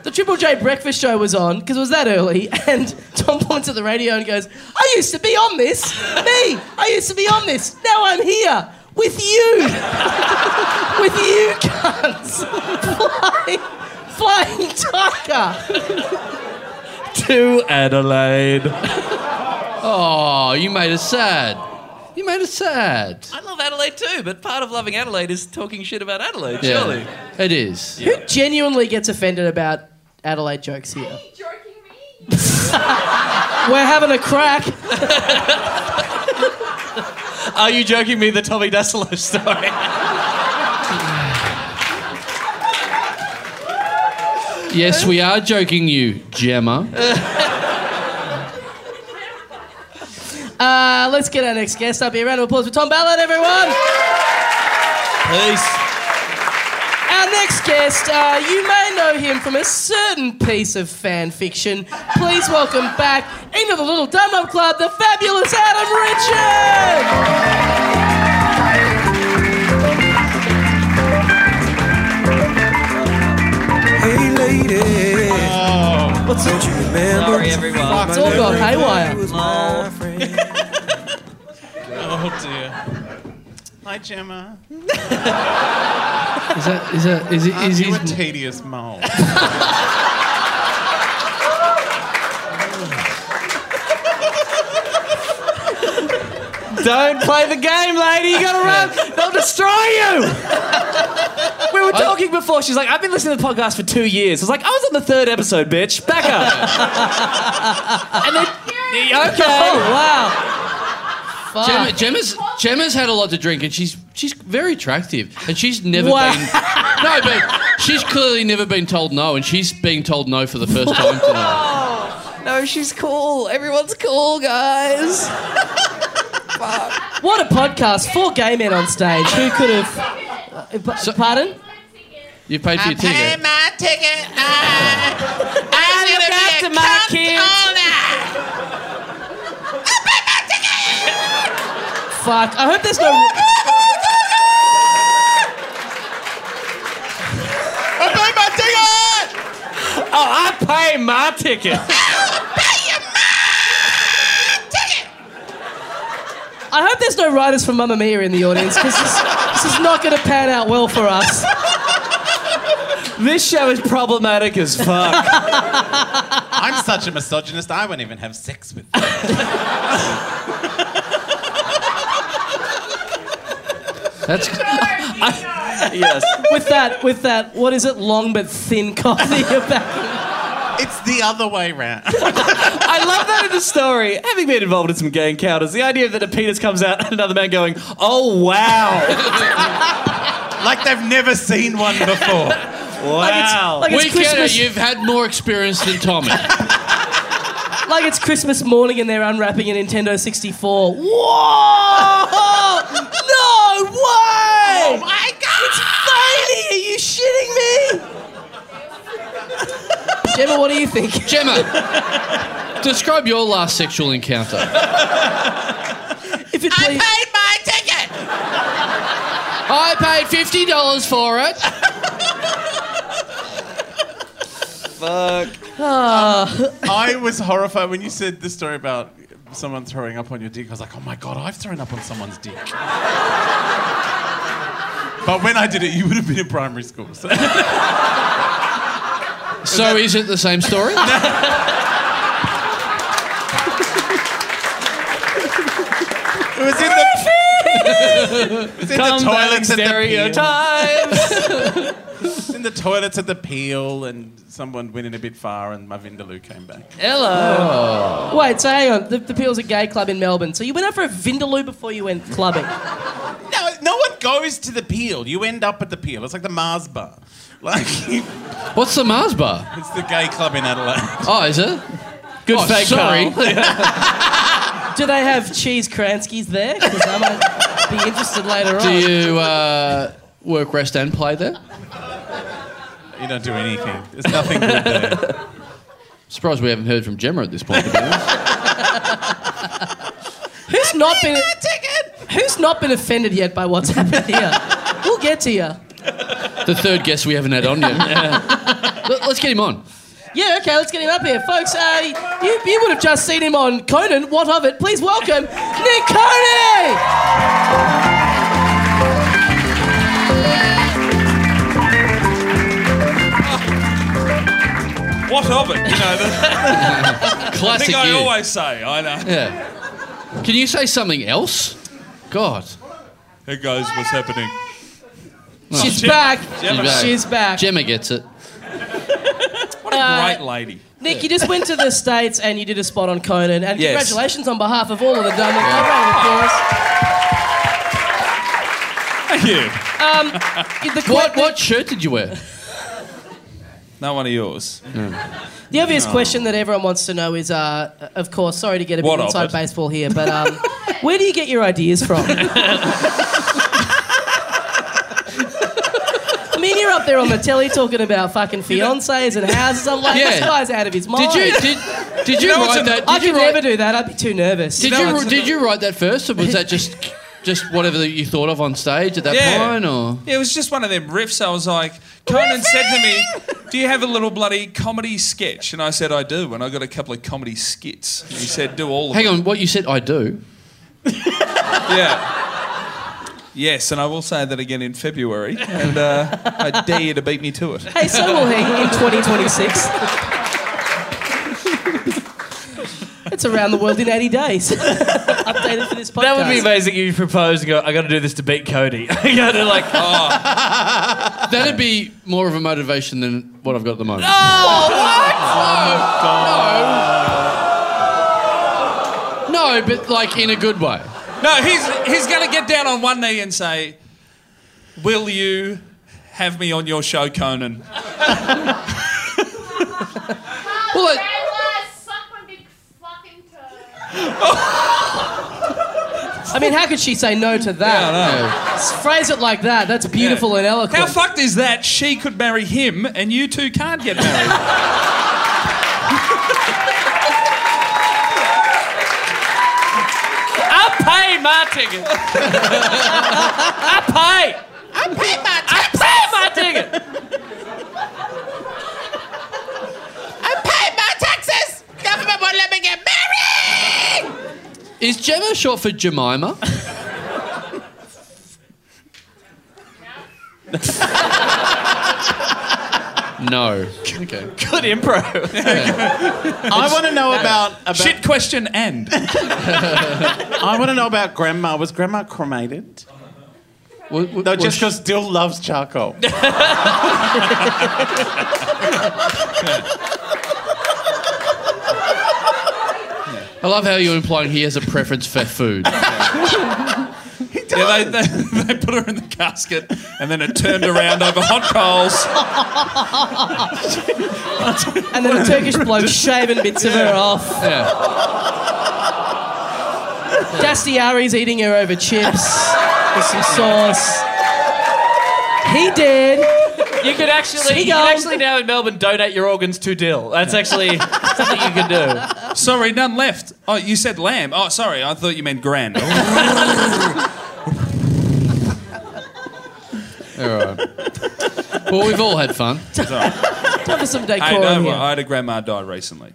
B: The Triple J breakfast show was on because it was that early, and Tom points at the radio and goes, "I used to be on this. Me, I used to be on this. Now I'm here with you, with you, cunts, flying, flying tiger."
E: to Adelaide.
A: Oh, you made us sad. You made us sad.
E: I love Adelaide too, but part of loving Adelaide is talking shit about Adelaide,
A: Yeah,
E: surely.
A: it is.
B: Who genuinely gets offended about Adelaide jokes here?
D: Are you joking me?
B: We're having a crack.
E: Are you joking me the Tommy Dassalo story?
A: Yes, we are joking you, Gemma.
B: Uh, let's get our next guest up here. Round of applause for Tom Ballard, everyone.
E: Peace.
B: Our next guest, uh, you may know him from a certain piece of fan fiction. Please welcome back into the Little Dum Dum Club, the fabulous Adam Richard.
C: Hey, lady.
B: What's
C: Don't you remember?
E: Sorry, everyone.
B: It's all gone haywire.
C: was my friend.
F: Oh Hi, Gemma.
A: Is that is that is it is
F: you a tedious mole?
E: Don't play the game, lady. You gotta run. They'll destroy you. We were talking before. She's like, I've been listening to the podcast for two years. I was like, I was on the third episode, bitch. Back up. and then, okay.
B: Oh, wow. Fuck.
A: Gemma, Gemma's Gemma's had a lot to drink, and she's she's very attractive, and she's never
B: Wow.
A: been. No, but she's clearly never been told no, and she's being told no for the first time tonight.
E: No, she's cool. Everyone's cool, guys.
B: What a podcast. Four gay men on stage. Who could have. Uh, pa- pardon?
A: You paid for your ticket.
F: I paid my ticket. I, I'm
E: look after my kids.
B: Fuck. I hope there's no.
F: I paid my ticket.
E: Oh, I pay my ticket.
B: I hope there's no writers from Mamma Mia in the audience because this, this is not going to pan out well for us.
E: This show is problematic as fuck.
F: I'm such a misogynist, I won't even have sex with them.
A: That's
E: yes.
B: With that, with that, what is it? Long but thin cock About.
F: It's the other way round.
E: I love that in the story. Having been involved in some gay encounters, the idea that a penis comes out and another man going, "Oh wow,
F: like they've never seen one before.
E: wow."
B: Like it's
A: we get it. You've had more experience than Tommy.
B: Like it's Christmas morning and they're unwrapping a Nintendo 64. Whoa! No way!
F: oh my god!
B: It's Bailey, are you shitting me? Gemma, what do you think?
A: Gemma, describe your last sexual encounter.
B: If it please,
F: paid my ticket!
A: I paid fifty dollars for it. Fuck ah.
F: um, I was horrified when you said the story about someone throwing up on your dick. I was like, oh my god, I've thrown up on someone's dick. but when I did it, you would have been in primary school. So.
A: So is it the same story?
F: It was in the. it was in the toilets at the
E: stereotypes.
F: In the toilets at the Peel, and someone went in a bit far, and my Vindaloo came back.
E: Hello.
B: wait, so hang on. The, the Peel's a gay club in Melbourne. So you went out for a Vindaloo before you went clubbing.
F: No, no one goes to the Peel. You end up at the Peel. It's like the Mars bar. Like it's
A: What's the Mars bar?
F: It's the gay club in Adelaide.
A: Oh, is it?
E: Good
A: Oh,
E: fake
A: sorry.
B: Do they have cheese Kranskis there? Because I might be interested later on.
A: Do you uh, work, rest, and play there?
F: You don't do anything. There's nothing good there.
A: Surprised we haven't heard from Gemma at this point. To be honest.
B: Who's not been Who's not been offended yet by what's happened here? We'll get to you.
A: the third guest we haven't had on yet. Let- Let's get him on.
B: Yeah, okay, let's get him up here, folks. Uh, you, you would have just seen him on Conan. What of it? Please welcome Nick Cody.
G: What of it? You know, the
A: Classic
G: thing I
A: you.
G: always say. I know.
A: Yeah. Can you say something else? God.
G: Here goes what's happening.
B: She's
G: Gem-
B: back.
G: Gemma.
A: back.
B: She's back.
A: Gemma gets it.
G: What a
B: Uh,
G: great lady.
B: Nick, you just went to the States and you did a spot on Conan. And
G: Yes.
B: congratulations on behalf of all of the Dumb and round of
G: Thank you.
B: applause. The,
A: What what shirt did you wear?
G: No one of yours.
B: the obvious question that everyone wants to know is, uh, of course, sorry to get a bit
G: What of
B: inside
G: it?
B: baseball here, but um, where do you get your ideas from? I mean, you're up there on the telly talking about fucking fiancés and houses. I'm like, this
A: Yeah.
B: guy's out of his mind.
A: Did you did did you
G: know what's
A: write that? Did
B: I
A: you
B: could
A: write,
B: never do that. I'd be too nervous.
A: Did
G: No,
A: you did you write that first, or was that just just whatever that you thought of on stage at that
G: Yeah.
A: point? Or
G: Yeah, it was just one of them riffs. I was like, Conan said to me, Do you have a little bloody comedy sketch? And I said, I do. And I got a couple of comedy skits. And he said, Do all of
A: hang
G: them.
A: on, what you said? I do.
G: Yeah. Yes, and I will say that again in February. And uh, I dare you to beat me to it.
B: Hey, so will he in 2026. it's around the world in 80 days. Updated for this podcast.
E: That would be amazing if you proposed and go, I got to do this to beat Cody. I got to like, oh,
A: That'd be more of a motivation than what I've got at the moment. No, oh, No, but like in a good way.
G: No, he's, he's going to get down on one knee and say, Will you have me on your show, Conan?
A: Well, like,
D: Bella, suck my big fucking toe.
B: I mean, how could she say no to that?
A: yeah.
B: Phrase it like that. That's beautiful and eloquent.
G: How fucked is that? She could marry him and you two can't get married. I pay my ticket. I pay. I pay my I pay my ticket.
F: I paid my taxes! Government won't let me get married!
A: Is Gemma short for Jemima? No. Okay.
E: Good improv.
F: I want to know about, about
G: Shit question and.
F: I want to know about grandma. Was grandma cremated?
A: Well, well,
F: No, just
A: well,
F: because Dill loves charcoal.
A: I love how you're implying he has a preference for food.
G: Yeah, they, they, they put her in the casket and then it turned around over hot coals.
B: And then a Turkish bloke shaving bits of her off.
A: Yeah.
B: Dastyari's eating her over chips with some sauce. He did.
E: You could actually, you
B: Seagull.
E: could actually now in Melbourne donate your organs to Dill. That's actually something you can do.
G: Sorry, none left. Oh, you said lamb. Oh, sorry, I thought you meant grand.
A: All right. Well, we've all had fun.
B: Time for some
G: Hey,
B: decorum
G: no,
B: here.
G: I had a grandma die recently.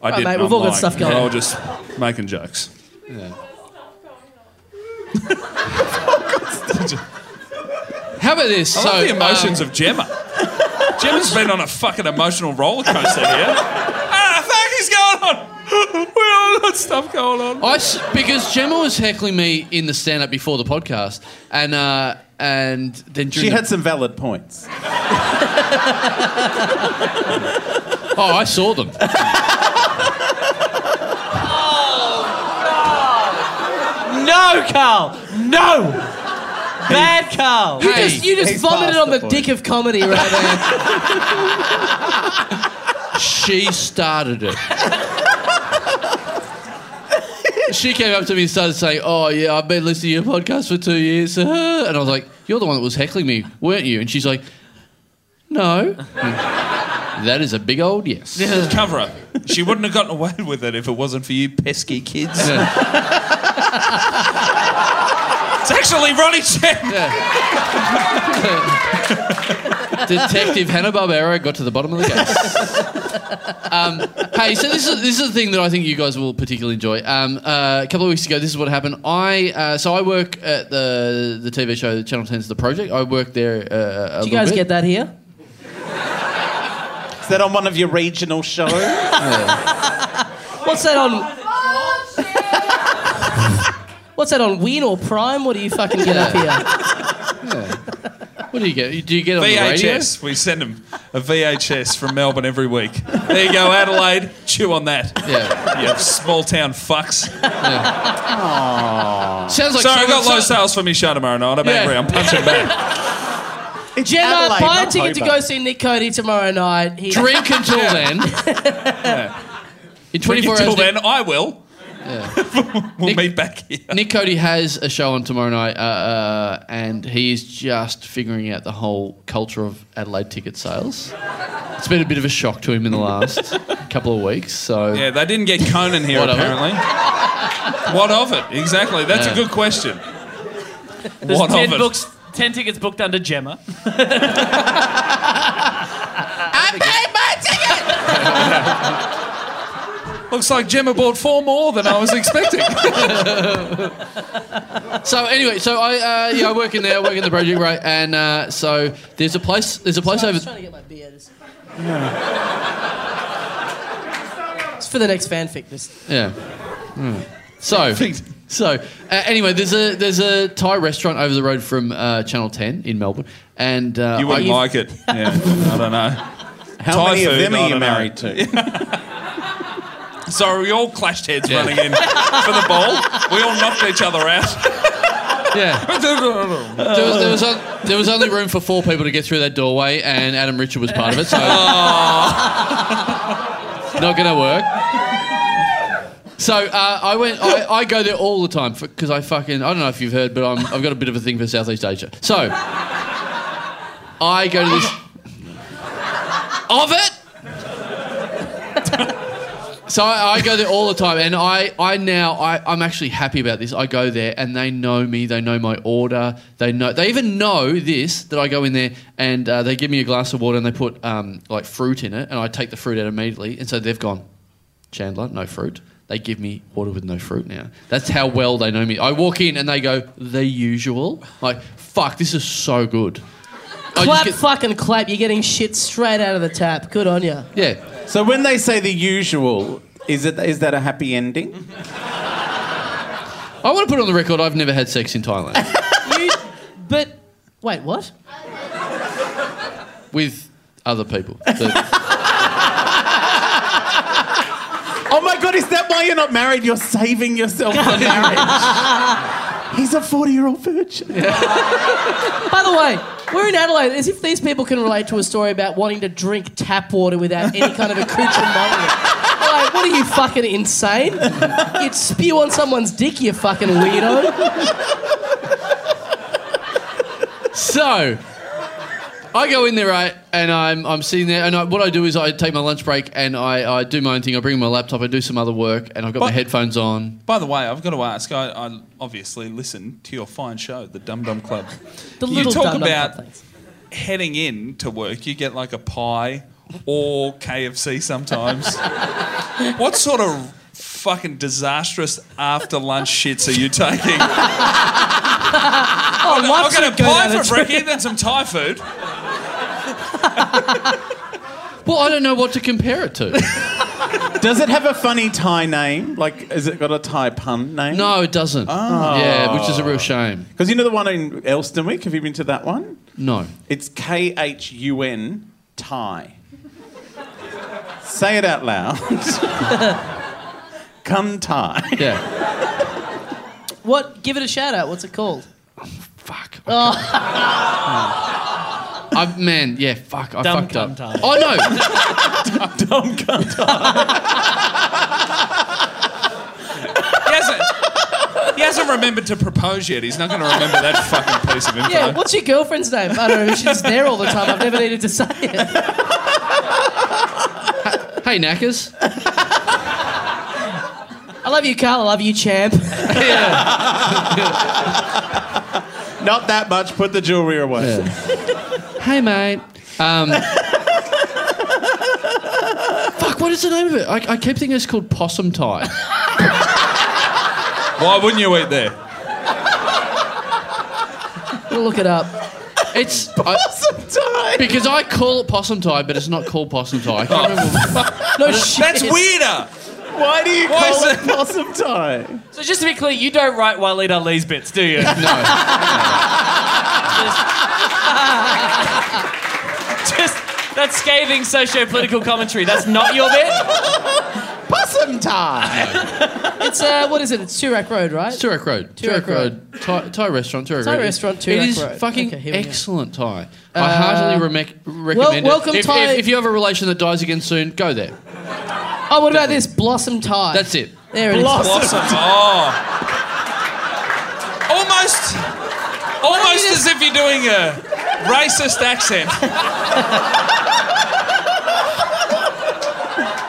G: I
B: Right,
G: did.
B: mate, we've all got stuff going
G: We're
B: on.
G: just making jokes.
A: How about this?
G: I
A: so,
G: love the emotions
A: um,
G: of Gemma. Gemma's been on a fucking emotional roller coaster here. ah, fuck is going on? We all got stuff going on.
A: I s- because Gemma was heckling me in the stand up before the podcast, and uh, and then during
F: She
A: the,
F: had some valid points.
A: oh, I saw them. Oh, God.
E: no, Karl. No. Bad Karl.
B: You
A: Hey,
B: just, you just
F: he's
B: vomited
F: past
B: on
F: the
B: the
F: point.
B: dick of comedy right there.
A: She started it. she came up to me and started saying, "Oh yeah, I've been listening to your podcast for two years," uh-huh. and I was like, "You're the one that was heckling me, weren't you?" And she's like, "No." Hmm. that is a big old yes.
G: Cover up. She wouldn't have gotten away with it if it wasn't for you pesky kids. It's actually Ronny Chieng.
A: Detective Hanna Barbera got to the bottom of the case. um, hey, so this is this is the thing that I think you guys will particularly enjoy. Um, uh, a couple of weeks ago, this is what happened. I uh, so I work at the the TV show Channel 10's The Project. I work there. Uh, a
B: Do you guys get that here?
F: Is that on one of your regional shows?
B: What's that on? What's that on Win or Prime? What do you fucking get up here?
A: What do you get? Do you get it on the radio?
G: VHS. We send them a VHS from Melbourne every week. There you go, Adelaide. Chew on that.
A: Yeah.
G: You small town fucks. Yeah.
A: Sounds like
G: Sorry, I got
A: someone-
G: low sales for me show tomorrow night. I'm
A: Yeah.
G: angry. I'm punching back.
B: Gemma,
F: Adelaide,
B: buy a ticket to go see Nick Cody tomorrow night. He,
A: Drink until then. In 24
G: Until
A: hours.
G: then, I will. We'll
A: Nick-
G: meet back here.
A: Nick Cody has a show on tomorrow night, uh, uh, and he is just figuring out the whole culture of Adelaide ticket sales. It's been a bit of a shock to him in the last couple of weeks. So
G: Yeah, they didn't get Conan here
A: What of
G: apparently. what of it? Exactly. That's
A: Yeah.
G: a good question.
E: There's
G: what
E: ten
G: of it?
E: books, ten tickets booked under Gemma.
G: Looks like Gemma bought four more than I was expecting.
A: So anyway, so I uh, yeah I work in there, I work in the project right, and uh, so there's a place there's a place
B: I'm
A: over.
B: just trying to get my beard. It's It's for the next fanfic. This
A: Yeah. Hmm. So so uh, anyway, there's a there's a Thai restaurant over the road from uh, Channel 10 in Melbourne, and uh,
G: You wouldn't
A: I-
G: like it. Yeah, I don't know.
F: How
G: Thai
F: many of them are you
G: don't know.
F: married to?
G: Sorry, we all clashed heads
A: Yeah.
G: running in for the ball. We all knocked each other out.
A: yeah. There was, there, was on, there was only room for four people to get through that doorway, and Adam Richard was part of it, so not going to work. So uh, I went. I, I go there all the time because I fucking. I don't know if you've heard, but I'm, I've got a bit of a thing for Southeast Asia. So I go to this. Of it. So I, I go there all the time, and I, I now I, I'm actually happy about this. I go there, and they know me. They know my order. They know. They even know this that I go in there, and uh, they give me a glass of water, and they put um, like fruit in it, and I take the fruit out immediately, and so they've gone, Chandler, no fruit. They give me water with no fruit now. That's how well they know me. I walk in, and they go the usual. Like fuck, this is so good. I
B: Clap,
A: get-
B: fucking clap. You're getting shit straight out of the tap. Good on you.
A: yeah.
F: So when they say the usual, is it is that a happy ending?
A: I want to put on the record. I've never had sex in Thailand
B: You, but wait, what?
A: with other people.
F: Oh my god, is that why you're not married? You're saving yourself for marriage. He's a 40 year old virgin.
B: By the way, we're in Adelaide. As if these people can relate to a story about wanting to drink tap water without any kind of accoutrement. Like, what are you fucking insane? You'd spew on someone's dick, you fucking weirdo.
A: So, I go in there, right, and I'm, I'm sitting there, and I, what I do is I take my lunch break and I, I do my own thing. I bring my laptop, I do some other work, and I've got my headphones on.
G: By the way, I've got to ask. I, I obviously listen to your fine show, the Dum Dum Club.
B: The
G: you
B: little
G: talk
B: dum-dum
G: about
B: club things.
G: heading in to work. You get like a pie or KFC sometimes. what sort of fucking disastrous after lunch shits are you taking?
B: Oh,
G: I'll
B: Mark's
G: get a
B: gonna go
G: pie
B: down
G: for
B: the
G: brekkie, then some Thai food.
A: Well, I don't know what to compare it to.
F: Does it have a funny Thai name? Like, has it got a Thai pun name?
A: No, it doesn't. Oh. Yeah, which is a real shame.
F: Because you know the one in Elsternwick? Have you been to that one?
A: No.
F: It's K H U N Thai. Say it out loud. Come Thai.
A: Yeah.
B: What? Give it a shout out. What's it called? Oh.
A: Fuck. I, man, yeah, fuck. I
E: Dumb
A: fucked up.
E: cunt time.
A: Oh no.
F: Dumb cunt.
G: He hasn't, he hasn't remembered to propose yet. He's not going to remember that fucking piece of info.
B: Yeah, what's your girlfriend's name? I don't know. She's there all the time. I've never needed to say it.
A: hey, knackers.
B: I love you, Karl. I love you, champ.
F: Not that much. Put the jewelry away.
A: Hey, mate. Um, fuck, what is the name of it? I, I keep thinking it's called possum tie.
G: Why wouldn't you eat there?
B: We'll look it up.
A: It's I, Possum tie. because I call it possum tie, but it's not called possum tie. I can't remember.
B: No shit.
G: That's weirder.
F: Why do you
G: Why
F: call
G: is
F: it possum Thai?
E: So just to be clear, you don't write Waleed Aly's bits, do you?
A: No.
E: just that scathing socio-political commentary. That's not your bit.
F: Possum Thai.
B: It's uh, what is it? It's Toorak Road, right?
A: Toorak Road.
B: Toorak
A: Toorak Road. Thai, Thai restaurant. Toorak
B: Thai
A: Road.
B: restaurant,
A: It
B: Toorak
A: is
B: Road.
A: fucking
B: Okay, here we go.
A: excellent Thai. I heartily remec- recommend
B: well-
A: it.
B: welcome
A: if,
B: Thai-
A: If, if you have a relation that dies again soon, go there.
B: Oh, what about this Blossom Tie?
A: That's it.
B: there it is.
G: Blossom. Oh. Almost, almost as if you're doing a racist accent.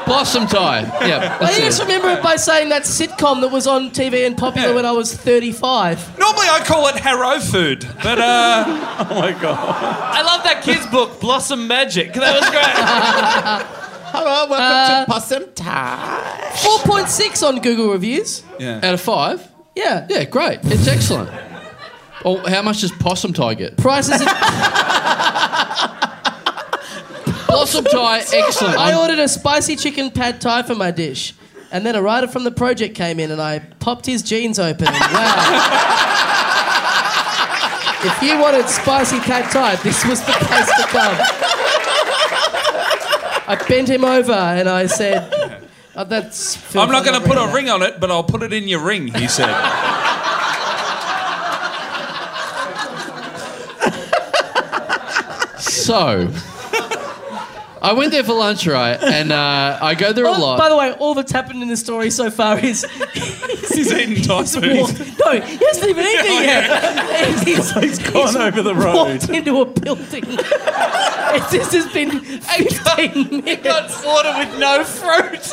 A: Blossom tie. Yeah,
B: I
A: that's
B: just remember it by saying that sitcom that was on TV and popular
G: Yeah.
B: when I was 35.
G: Normally I call it Harrow food, but uh,
F: Oh my god.
E: I love that kid's book, Blossom Magic. That was great.
F: Hello, welcome
B: Uh,
F: to Possum Thai.
B: 4.6 on Google reviews.
G: yeah.
A: Out of five?
B: Yeah.
A: Yeah, great. It's excellent. Oh, how much does possum tie get?
B: Prices.
A: Possum tie, excellent.
B: I ordered a spicy chicken pad thai for my dish. And then a writer from the project came in and I popped his jeans open and wow. if you wanted spicy pad thai, this was the place to come. I bent him over and I said, oh, that's
G: I'm not going to put a ring on it, but I'll put it in your ring, he said.
A: So, I went there for lunch, right? And uh, I go there a
B: Oh,
A: lot.
B: by the way, all that's happened in this story so far is
G: He's eating Thai
B: walked,
G: food.
B: no, he hasn't even eaten it yet. He's, he's
F: Gone over the road.
B: walked into a building. It's- this has been 15 minutes.
E: Got water with no fruit.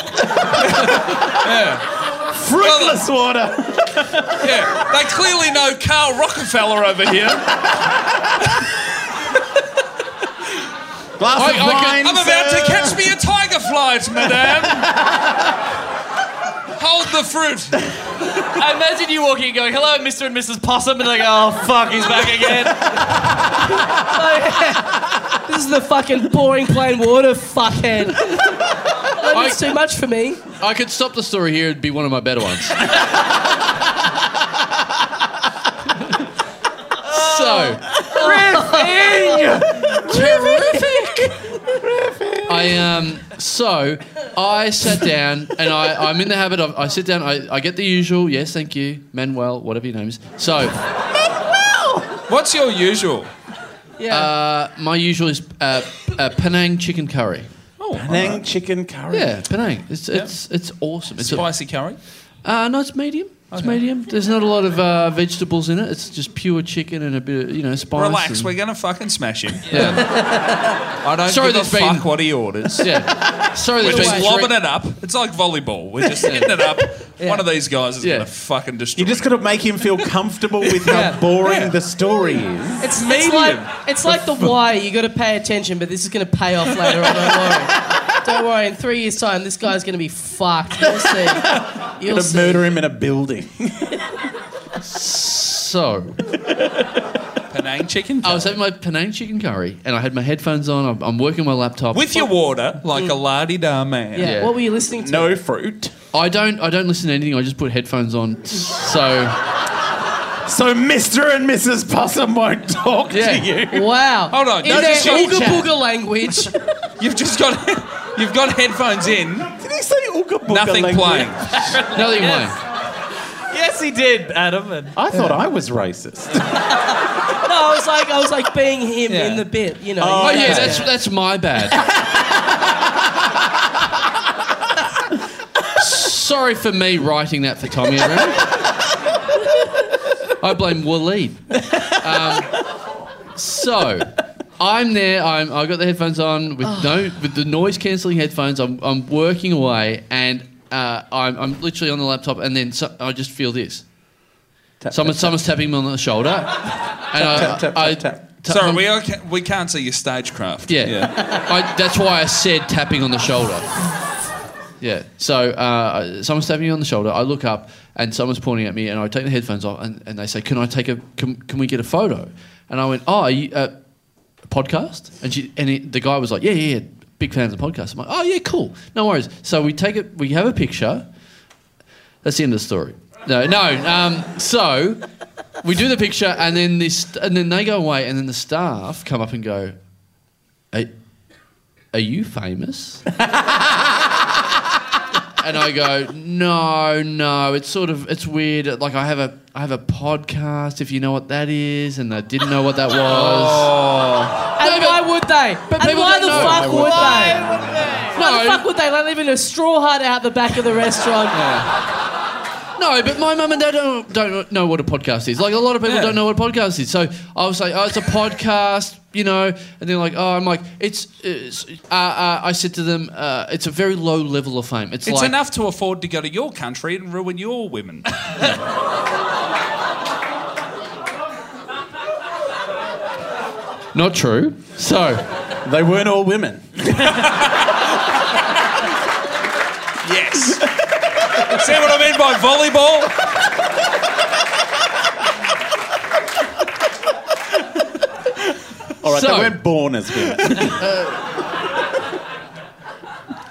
E: yeah.
F: Fruitless water.
G: Yeah, they clearly know Karl Rockefeller over here.
F: Glass
A: I-
F: of
A: I
F: wine.
G: I'm about to catch me a tiger flight, madame. Hold the fruit.
E: I imagine you walking and going, hello, Mr. and Mrs. Possum, and they like, oh, fuck, he's back again.
B: This is the fucking boring plain water fuckhead. That's too much for me.
A: I could stop the story here. It'd be one of my better ones. so, terrific. I um. So I sat down and I, I'm in the habit of I sit down. I, I get the usual. Yes, thank you, Manuel, whatever your name is. So Manuel
G: What's your usual?
B: Yeah.
A: uh, my usual is uh, uh, Penang chicken curry.
F: Oh, Penang chicken curry.
A: Yeah, Penang. It's it's it's awesome. It's a,
G: Spicy curry.
A: Uh, no, it's medium. It's medium. There's not a lot of uh, vegetables in it. It's just pure chicken and a bit of, you know, spice.
G: Relax,
A: and-
G: we're gonna fucking smash him.
A: Yeah.
G: I don't
A: Sorry,
G: give a
A: there's been-
G: fuck what he orders.
A: yeah. Sorry,
G: We're
A: there's
G: just
A: been
G: lobbing
A: three-
G: it up. It's like volleyball. We're just hitting it up. One of these guys is
A: Yeah.
G: gonna fucking destroy.
F: You just got to make him feel comfortable with how boring the story is.
B: It's, it's like it's like the wire. You got to pay attention, but this is going to pay off later on. Don't worry. Don't worry. In three years' time, this guy's going to be fucked. You'll see. You'll
F: Gonna
B: see.
F: murder him in a building.
A: So
G: Penang chicken.
A: I was having my Penang chicken curry, and I had my headphones on. I'm, I'm working my laptop
G: with your water, like mm. a lardy da man.
B: Yeah.
A: Yeah.
B: What were you listening to?
F: no fruit.
A: I don't. I don't listen to anything. I just put headphones on. So
F: So Mr. and Mrs. Possum won't talk
A: Yeah.
F: to you.
B: Wow.
G: Hold on,
B: In
G: no,
B: their ooga booga language.
G: You've just got you've got headphones in,
F: Did he say ooga booga
G: nothing
F: language?
G: playing.
A: nothing playing.
E: Yes, he did, Adam. And
F: I thought I was racist.
B: No, I was like, I was like being him
G: Yeah.
B: in the bit. You know.
A: Oh
B: you
A: yeah,
B: guys-
A: that's that's my bad. Sorry for me writing that for Tommy. everyone. I blame Waleed. Um, so I'm there. I'm, I got the headphones on with no with the noise cancelling headphones. I'm, I'm working away, and uh, I'm, I'm literally on the laptop, and then so, I just feel this. Someone, someone's tapping me on the shoulder, and I,
F: tap, tap,
A: I,
F: tap, tap.
A: ta-
G: Sorry, we are, we can't see your stagecraft.
A: yeah. I, that's why I said tapping on the shoulder. Yeah. So uh, someone's tapping me on the shoulder. I look up and someone's pointing at me, and I take the headphones off, and, and they say, "Can I take a? Can, can we get a photo?" And I went, "Oh, are you, uh, podcast?" And she and it, the guy was like, "Yeah, yeah, yeah, big fans of podcasts." I'm like, "Oh yeah, cool, no worries." So we take it. We have a picture. That's the end of the story. No, no. Um, so we do the picture, and then this, and then they go away, and then the staff come up and go, "Are, are you famous?" and I go, "No, no. It's sort of, it's weird. Like I have a, I have a podcast. If you know what that is, and they didn't know what that was.
B: And
A: No,
B: why
A: but-
B: would they?
A: but
B: and
A: people
B: why
A: don't
B: the
A: know.
B: fuck
A: Why
B: would
A: would
B: they? Why the
A: No.
B: fuck would they? They live in a straw hut out the back of the restaurant.
A: No, but my mum and dad don't, don't know what a podcast is. Like a lot of people
G: Yeah.
A: don't know what a podcast is. So I was like, oh, it's a podcast, you know. And they're like, oh, I'm like, it's. it's uh, uh, I said to them, uh, it's a very low level of fame. It's,
G: It's
A: like,
G: enough to afford to go to your country and ruin your women.
A: Not true. So
F: They weren't all women.
G: yes. See what I mean by volleyball?
F: All right,
A: So-
F: they weren't born as women.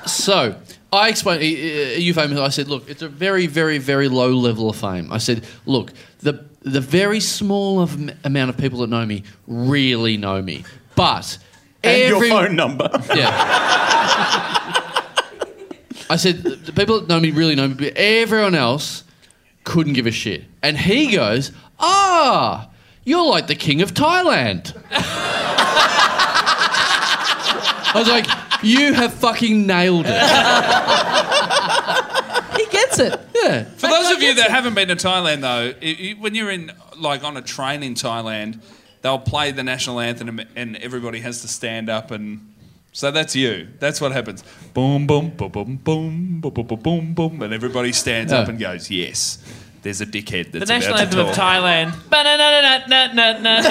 A: So I explained, "Are you famous? I said, look, it's a very, very, very low level of fame. I said, look, the the very small of, amount of people that know me really know me, but
F: and
A: every,
F: your phone number.
A: yeah. I said, the people that know me really know me, but everyone else couldn't give a shit. And he goes, ah, you're like the king of Thailand. I was like, you have fucking nailed it.
B: He gets it.
A: Yeah.
G: For those of you that haven't been to Thailand, though, i i when you're in like on a train in Thailand, they'll play the national anthem and everybody has to stand up and. So that's you. That's what happens. Boom, boom, boom, boom, boom, boom, boom, boom, boom, boom, and everybody stands up and goes, "Yes." There's a dickhead that's the
E: national
G: about
E: anthem
G: to
E: of. Thailand. Ba-na-na-na-na-na-na.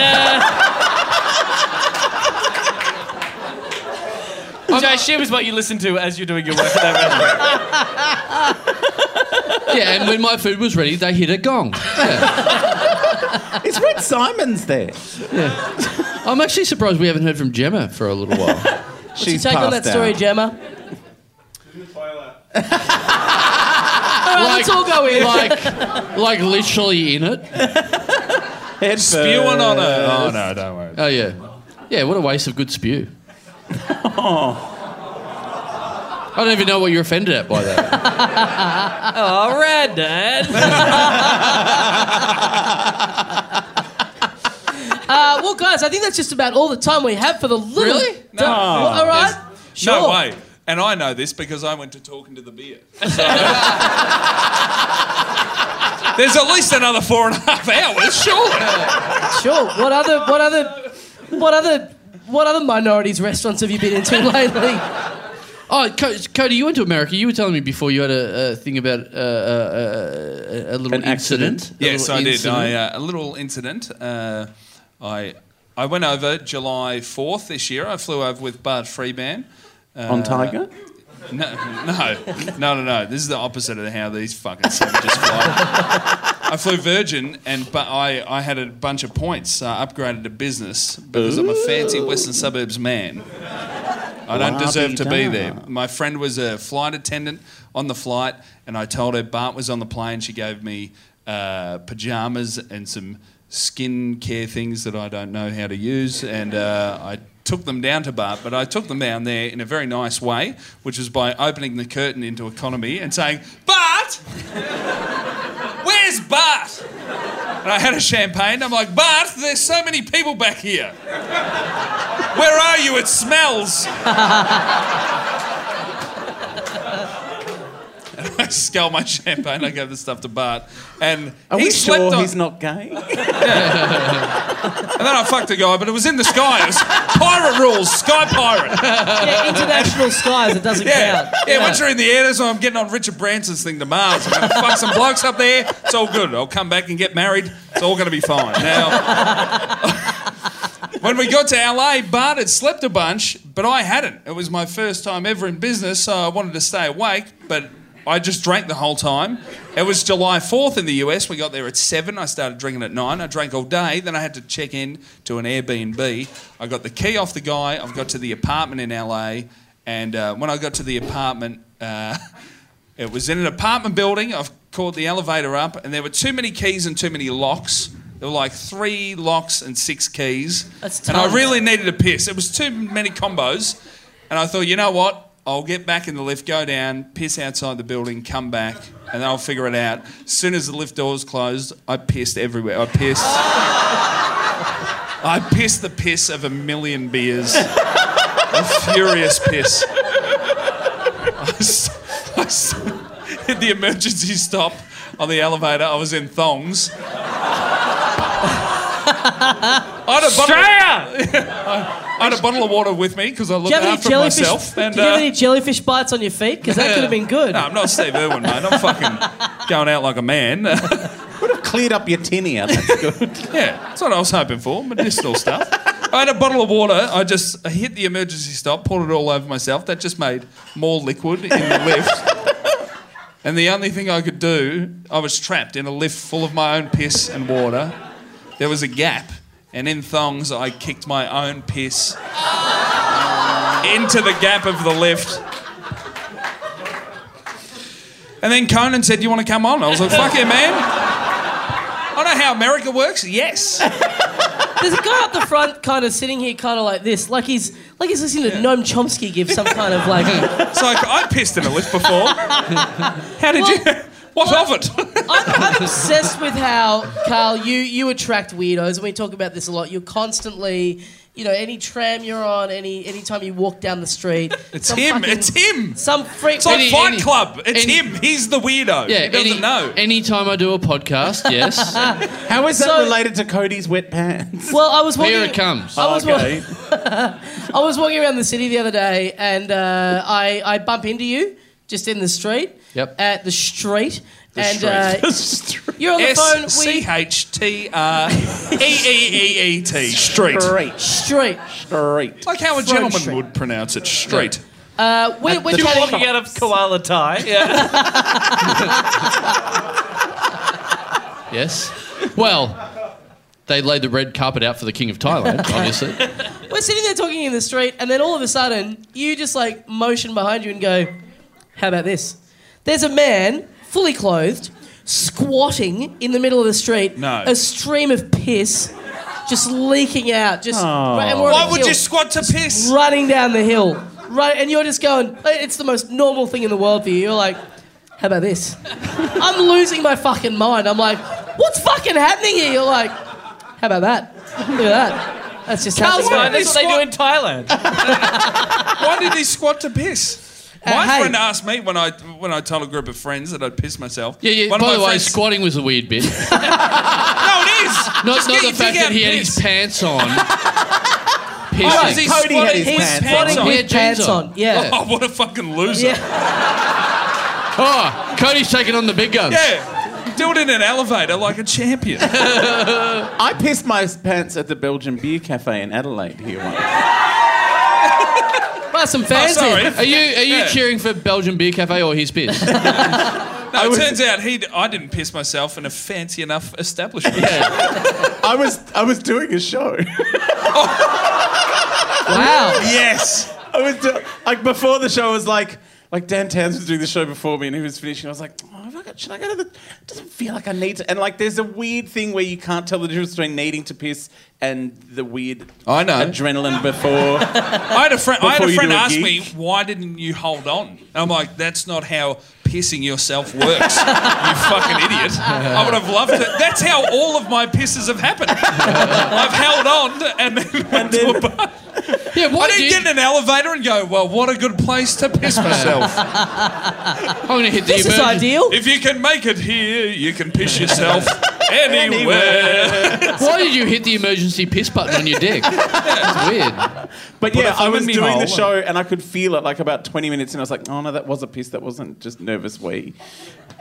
A: I
E: Jay, she was what you listen to as you're doing your work at that restaurant.
A: Yeah, and when my food was ready, they hit a gong.
H: Is Red Symons there? Yeah.
A: I'm actually surprised we haven't heard from Gemma for a little while.
B: What's your
H: She's
B: take on that
H: passed
B: story,
H: out.
B: Gemma? All right, let's all go in.
A: like, like literally in it.
H: Head
G: Spewing on
H: first.
G: her. Oh no, don't worry.
A: Oh yeah, yeah. What a waste of good spew. I don't even know what you're offended at by that.
E: Oh, rad, Dad.
B: Uh, well, guys, I think that's just about all the time we have for the little.
A: Really?
B: No. all right. Sure.
G: No way. And I know this because I went to talking to the beer. So- There's at least another four and a half hours, surely.
B: Sure. What other? What other? What other? What other minorities restaurants have you been into lately?
A: Oh, Cody, you went to America. You were telling me before you had a, a thing about uh, uh, uh, a little
H: An accident?
A: incident. A
G: Yes,
A: little
G: I did.
A: incident.
G: I, uh, a little incident. Uh, I I went over July 4th this year. I flew over with Bart Freeman. Uh,
H: On Tiger?
G: No, no, no, no, no. This is the opposite of how these fucking savages fly. I flew Virgin, and but I, I had a bunch of points So I upgraded to business because I'm a fancy Western suburbs man. I don't deserve to be there. My friend was a flight attendant on the flight, and I told her Bart was on the plane. She gave me uh, pajamas and some skin care things that I don't know how to use, and uh, I took them down to Bart. But I took them down there in a very nice way, which was by opening the curtain into economy and saying, "Bart, where's Bart?" And I had a champagne. I'm like, Bart, there's so many people back here. Where are you? It smells. And I sculled my champagne. I gave the stuff to Bart, and
H: Are
G: he
H: we
G: slept
H: sure
G: on.
H: he's not gay?
G: And then I fucked a guy, but it was in the sky. It was pirate rules, sky pirate.
B: Yeah, international skies. It doesn't
G: Yeah,
B: count.
G: yeah. Once you're in the air, that's why I'm getting on Richard Branson's thing to Mars. I'm gonna fuck some blokes up there. It's all good. I'll come back and get married. It's all gonna be fine. Now, when we got to LA, Bart had slept a bunch, but I hadn't. It was my first time ever in business, so I wanted to stay awake, but. I just drank the whole time. It was July 4th in the US. We got there at 7. I started drinking at 9. I drank all day. Then I had to check in to an Airbnb. I got the key off the guy. I've got to the apartment in LA. And uh, when I got to the apartment, uh, it was in an apartment building. I've called the elevator up, and there were too many keys and too many locks. There were like three locks and six keys.
B: That's
G: and I really needed a piss. It was too many combos. And I thought, you know what? I'll get back in the lift, go down, piss outside the building, come back, and then I'll figure it out. As soon as the lift doors closed, I pissed everywhere. I pissed. I pissed the piss of a million beers. A furious piss. I, hit the emergency stop on the elevator. I was in thongs. I had a bottle,
E: Australia!
G: I had a bottle of water with me because I
B: Do
G: looked
B: you have
G: after
B: jellyfish?
G: myself.
B: do
G: And,
B: you have
G: uh,
B: any jellyfish bites on your feet? Because that could have been good.
G: No, I'm not Steve Irwin, mate. I'm fucking going out like a man.
H: Would have cleared up your tinea. That's good.
G: yeah, that's what I was hoping for. Medicinal stuff. I had a bottle of water. I just I hit the emergency stop, poured it all over myself. That just made more liquid in the lift. And the only thing I could do, I was trapped in a lift full of my own piss and water. There was a gap, and in thongs, I kicked my own piss um, into the gap of the lift. And then Conan said, Do you want to come on? I was like, Fuck yeah, man. I know how America works. Yes.
B: There's a guy up the front, kind of sitting here, kind of like this, like he's like he's listening to Noam Chomsky give some kind of like.
G: It's like I pissed in a lift before. How did you? What of it?
B: I'm, I'm obsessed with how Karl, you you attract weirdos, and we talk about this a lot. You're constantly, you know, any tram you're on, any anytime you walk down the street,
G: It's him.
B: fucking-
G: It's him.
B: Some freak.
G: It's like
A: Any-
G: Fight
A: any-
G: Club. It's
A: any-
G: him. He's the weirdo.
A: Yeah,
G: he doesn't
A: any,
G: know.
A: Anytime I do a podcast, yes.
H: How is that
B: So-
H: related to Cody's wet pants?
B: well, I was walking.
A: Here it comes.
B: I was, wa-
H: okay.
B: I was walking around the city the other day, and uh, I I bump into you just in the street,
A: Yep.
B: at the street. and
G: street.
B: Uh, you're on the phone.
G: S C
B: We,
G: H T R E E E E T. Street.
F: Great.
B: street.
G: Like how a
B: Front
G: gentleman
B: Street.
G: would pronounce it. Street.
B: Uh, we're we're
E: You're walking out of koala tie.
A: Yes. Well, they laid the red carpet out for the King of Thailand, obviously.
B: We're sitting there talking in the street, and then all of a sudden, you just like motion behind you and go, How about this? There's a man, fully clothed, squatting in the middle of the street.
G: No.
B: A stream of piss just leaking out. Just oh. and we're on
G: Why
B: a
G: would
B: hill,
G: you squat to piss?
B: running down the hill? Right, and you're just going, it's the most normal thing in the world for you. You're like, how about this? I'm losing my fucking mind. I'm like, what's fucking happening here? You're like, how about that? Look at that. That's just
E: Karl's
B: happening.
E: fine. That's what they do in Thailand.
G: Why did he squat to piss? My
B: Uh, hey.
G: friend asked me when I when I told a group of friends that I'd piss myself.
A: Yeah, yeah.
G: One of
A: By
G: my
A: the way,
G: friends-
A: squatting was a weird bit.
G: No, it is.
A: Not,
G: Just
A: not the fact that he had
G: and
A: his pants on.
G: Oh,
A: Pissing.
G: is he
F: Cody had
G: squatting
F: his pants
G: pants
B: on.
G: on?
B: With
A: He had
B: pants on, yeah.
G: Oh, what a fucking loser.
B: Yeah.
A: Oh, Cody's taking on the big guns.
G: Yeah. Do it in an elevator like a champion.
F: I pissed my pants at the Belgian Beer Cafe in Adelaide here once.
B: Well, some
G: Oh,
B: fans
G: sorry.
B: here.
A: Are you are you
G: Yeah.
A: cheering for Belgian Beer Cafe or his piss?
G: No, it turns out he I didn't piss myself in a fancy enough establishment.
F: I was I was doing a show.
B: Wow.
G: Yes.
F: I was do- like before the show I was like like Dan Towns was doing the show before me and he was finishing. I was like, oh, have I got, should I go to the? It doesn't feel like I need to. And like, there's a weird thing where you can't tell the difference between needing to piss and the weird
G: I know.
F: adrenaline before.
G: I had a friend. I had
F: Before
G: a
F: you
G: friend
F: do a
G: ask
F: gig.
G: me, "Why didn't you hold on?" And I'm like, "That's not how pissing yourself works, you fucking idiot." I would have loved it. That's how all of my pisses have happened. I've held on and then went to a bar.
A: yeah,
G: I
A: why
G: didn't
A: did
G: get in an elevator and go, "Well, what a good place to piss myself."
A: I'm going to hit the
B: This is
A: emergency.
B: ideal.
G: if you can make it here, you can piss yourself anywhere.
A: Why did you hit the emergency piss button on your dick? That's weird.
F: But yeah, I was doing
G: hole,
F: the show and I could feel it like about 20 minutes in. I was like, oh no, that was a piss. That wasn't just nervous wee.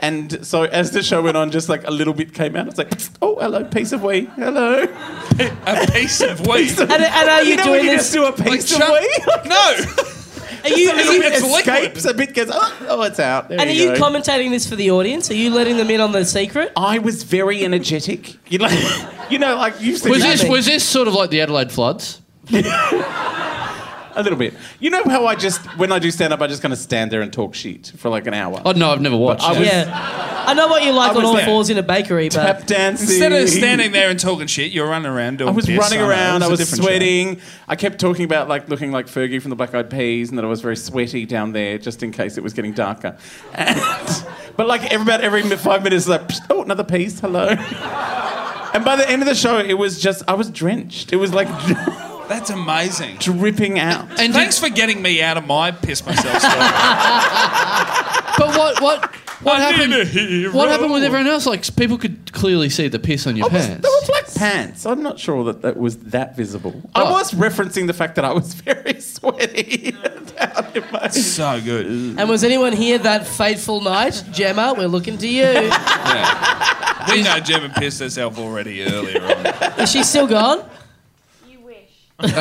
F: And so as the show went on, just like a little bit came out. I was like, oh, hello, piece of wee. Hello.
G: A piece of wee.
B: And, and are you,
F: You know
B: doing
F: when you
B: this?
F: just do a piece of
G: Chum-
F: wee?
G: No.
B: Are you,
F: a
B: are you,
F: bit
G: it's liquid.
F: escapes, a bit goes, oh, oh, it's out. There
B: and are
F: you
B: you
F: go.
B: commentating this for the audience? Are you letting them in on the secret?
F: I was very energetic. You know, you know, like you've seen
A: Was this was this sort of like the Adelaide floods?
F: a little bit. You know how I just when I do stand up, I just kind of stand there and talk shit for like an hour.
A: Oh no, I've never watched.
F: I was-
B: Yeah. I know what you like
F: I
B: on
F: was
B: all
F: there.
B: fours in a bakery, but
F: Tap dancing.
G: Instead of standing there and talking shit, you're running around doing
F: I was
G: piss.
F: running
G: know,
F: around.
G: it
F: I
G: a
F: was
G: different show.
F: sweating. I kept talking about like looking like Fergie from the Black Eyed Peas, and that I was very sweaty down there, just in case it was getting darker. And, but like every, about every five minutes, like psst, oh another piece, hello. And by the end of the show, it was just I was drenched. It was like
G: That's amazing.
F: dripping out.
A: And did,
G: Thanks for getting me out of my piss myself story.
A: but what what what
G: I
A: happened?
G: need a hero.
A: What happened with everyone else? Like people could clearly see the piss on your
F: I was,
A: pants.
F: they were black pants. I'm not sure that that was that visible. I
A: Oh.
F: was referencing the fact that I was very sweaty down in my.
G: so good.
B: and was anyone here that fateful night? Gemma, we're looking to you.
G: Yeah. We know Gemma pissed herself already earlier on.
B: Is she still gone?
D: Wish.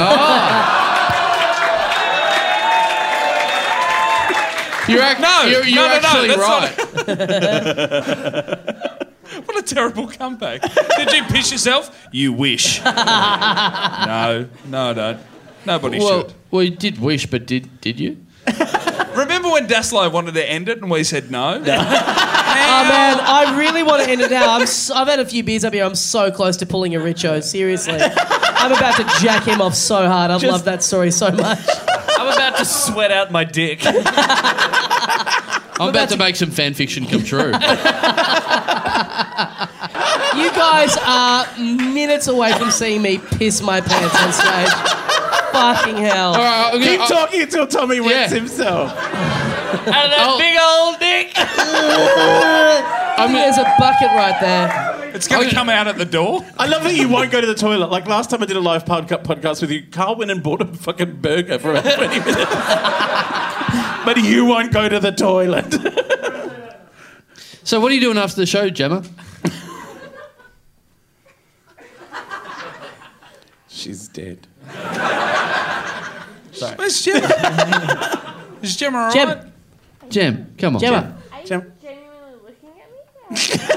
A: You're, ac-
G: No,
A: you're, you're
G: no, no, no,
A: right.
G: What a terrible comeback. Did you piss yourself? You wish. no, no, I don't. Nobody
A: Well,
G: should.
A: well, you did wish, but did did you?
G: Remember when Dassalo wanted to end it and we said no?
B: Oh man, I really want to end it now. I'm so, I've had a few beers up here. I'm so close to pulling a Richo. Seriously, I'm about to jack him off so hard. I love that story so much.
E: I'm about to sweat out my dick.
A: I'm about to make some fan fiction come true.
B: You guys are minutes away from seeing me piss my pants on stage. Fucking hell.
A: All right, I'm
F: Keep
A: gonna,
F: talking until Tommy wets
A: Yeah.
F: himself.
E: Out of that
A: Oh.
E: big old dick.
B: I think there's a bucket right there.
G: It's going to come out at the door.
F: I love that you won't go to the toilet. Like last time I did a live podca- podcast with you, Karl went and bought a fucking burger for about 20 minutes. but you won't go to the toilet.
A: So, what are you doing after the show, Gemma?
H: She's dead.
G: Where's Gemma? Is Gemma alright?
B: Gem,
A: Gem, come on.
B: Gemma.
D: Are you
H: Jim.
D: genuinely looking at me?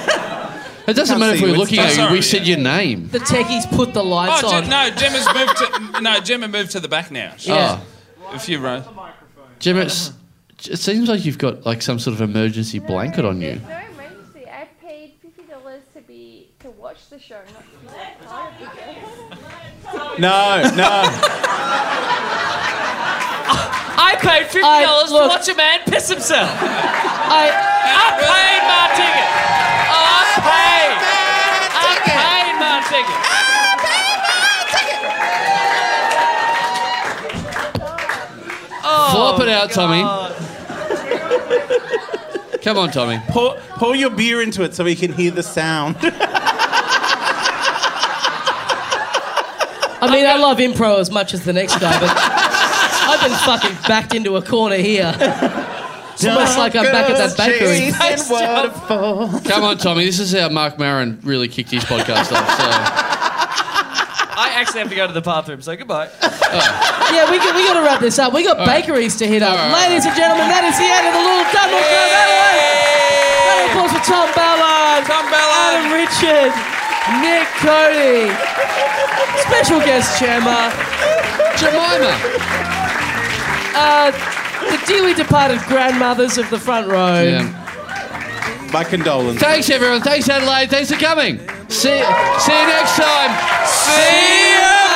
A: It doesn't matter if we're looking at you. We
G: Sorry,
A: said your name.
B: The techies put the lights
G: Oh,
B: on.
G: Gem, no, Gemma's moved to no. Gemma moved to the back now. Oh.
B: Yeah.
A: Oh,
G: A few rows.
A: Gemma, it's, it seems like you've got like some sort of emergency blanket on you.
D: There's no emergency. I paid fifty dollars to be to watch the show, not to be a part of the show.
H: No, no.
E: I paid fifty
B: I-
E: dollars to
B: look-
E: watch a man piss himself.
B: I,
E: I paid my ticket. I paid. I paid my ticket.
A: Oh, Flop it out, Tommy. Come on, Tommy.
H: pour, pour your beer into it so we can hear the sound.
B: I mean, I love impro as much as the next guy, but I've been fucking backed into a corner here. It's almost like I'm back at that bakery.
A: Come on, Tommy. This is how Marc Maron really kicked his podcast off. So.
E: I actually have to go to the bathroom, so goodbye.
B: Yeah, we got, we got to wrap this up. We got bakeries to hit up.
A: All right.
B: Ladies and gentlemen, that is the end of the little Dunlop Show. Round of applause for Tom Ballard,
G: Tom Ballard.
B: Adam Richard, Nick Cody, special guest Gemma,
A: Jemima.
B: uh, the dearly departed grandmothers of the front row.
A: Yeah.
H: My condolences.
A: Thanks, everyone. Thanks, Adelaide. Thanks for coming. See, see you next time.
E: See ya!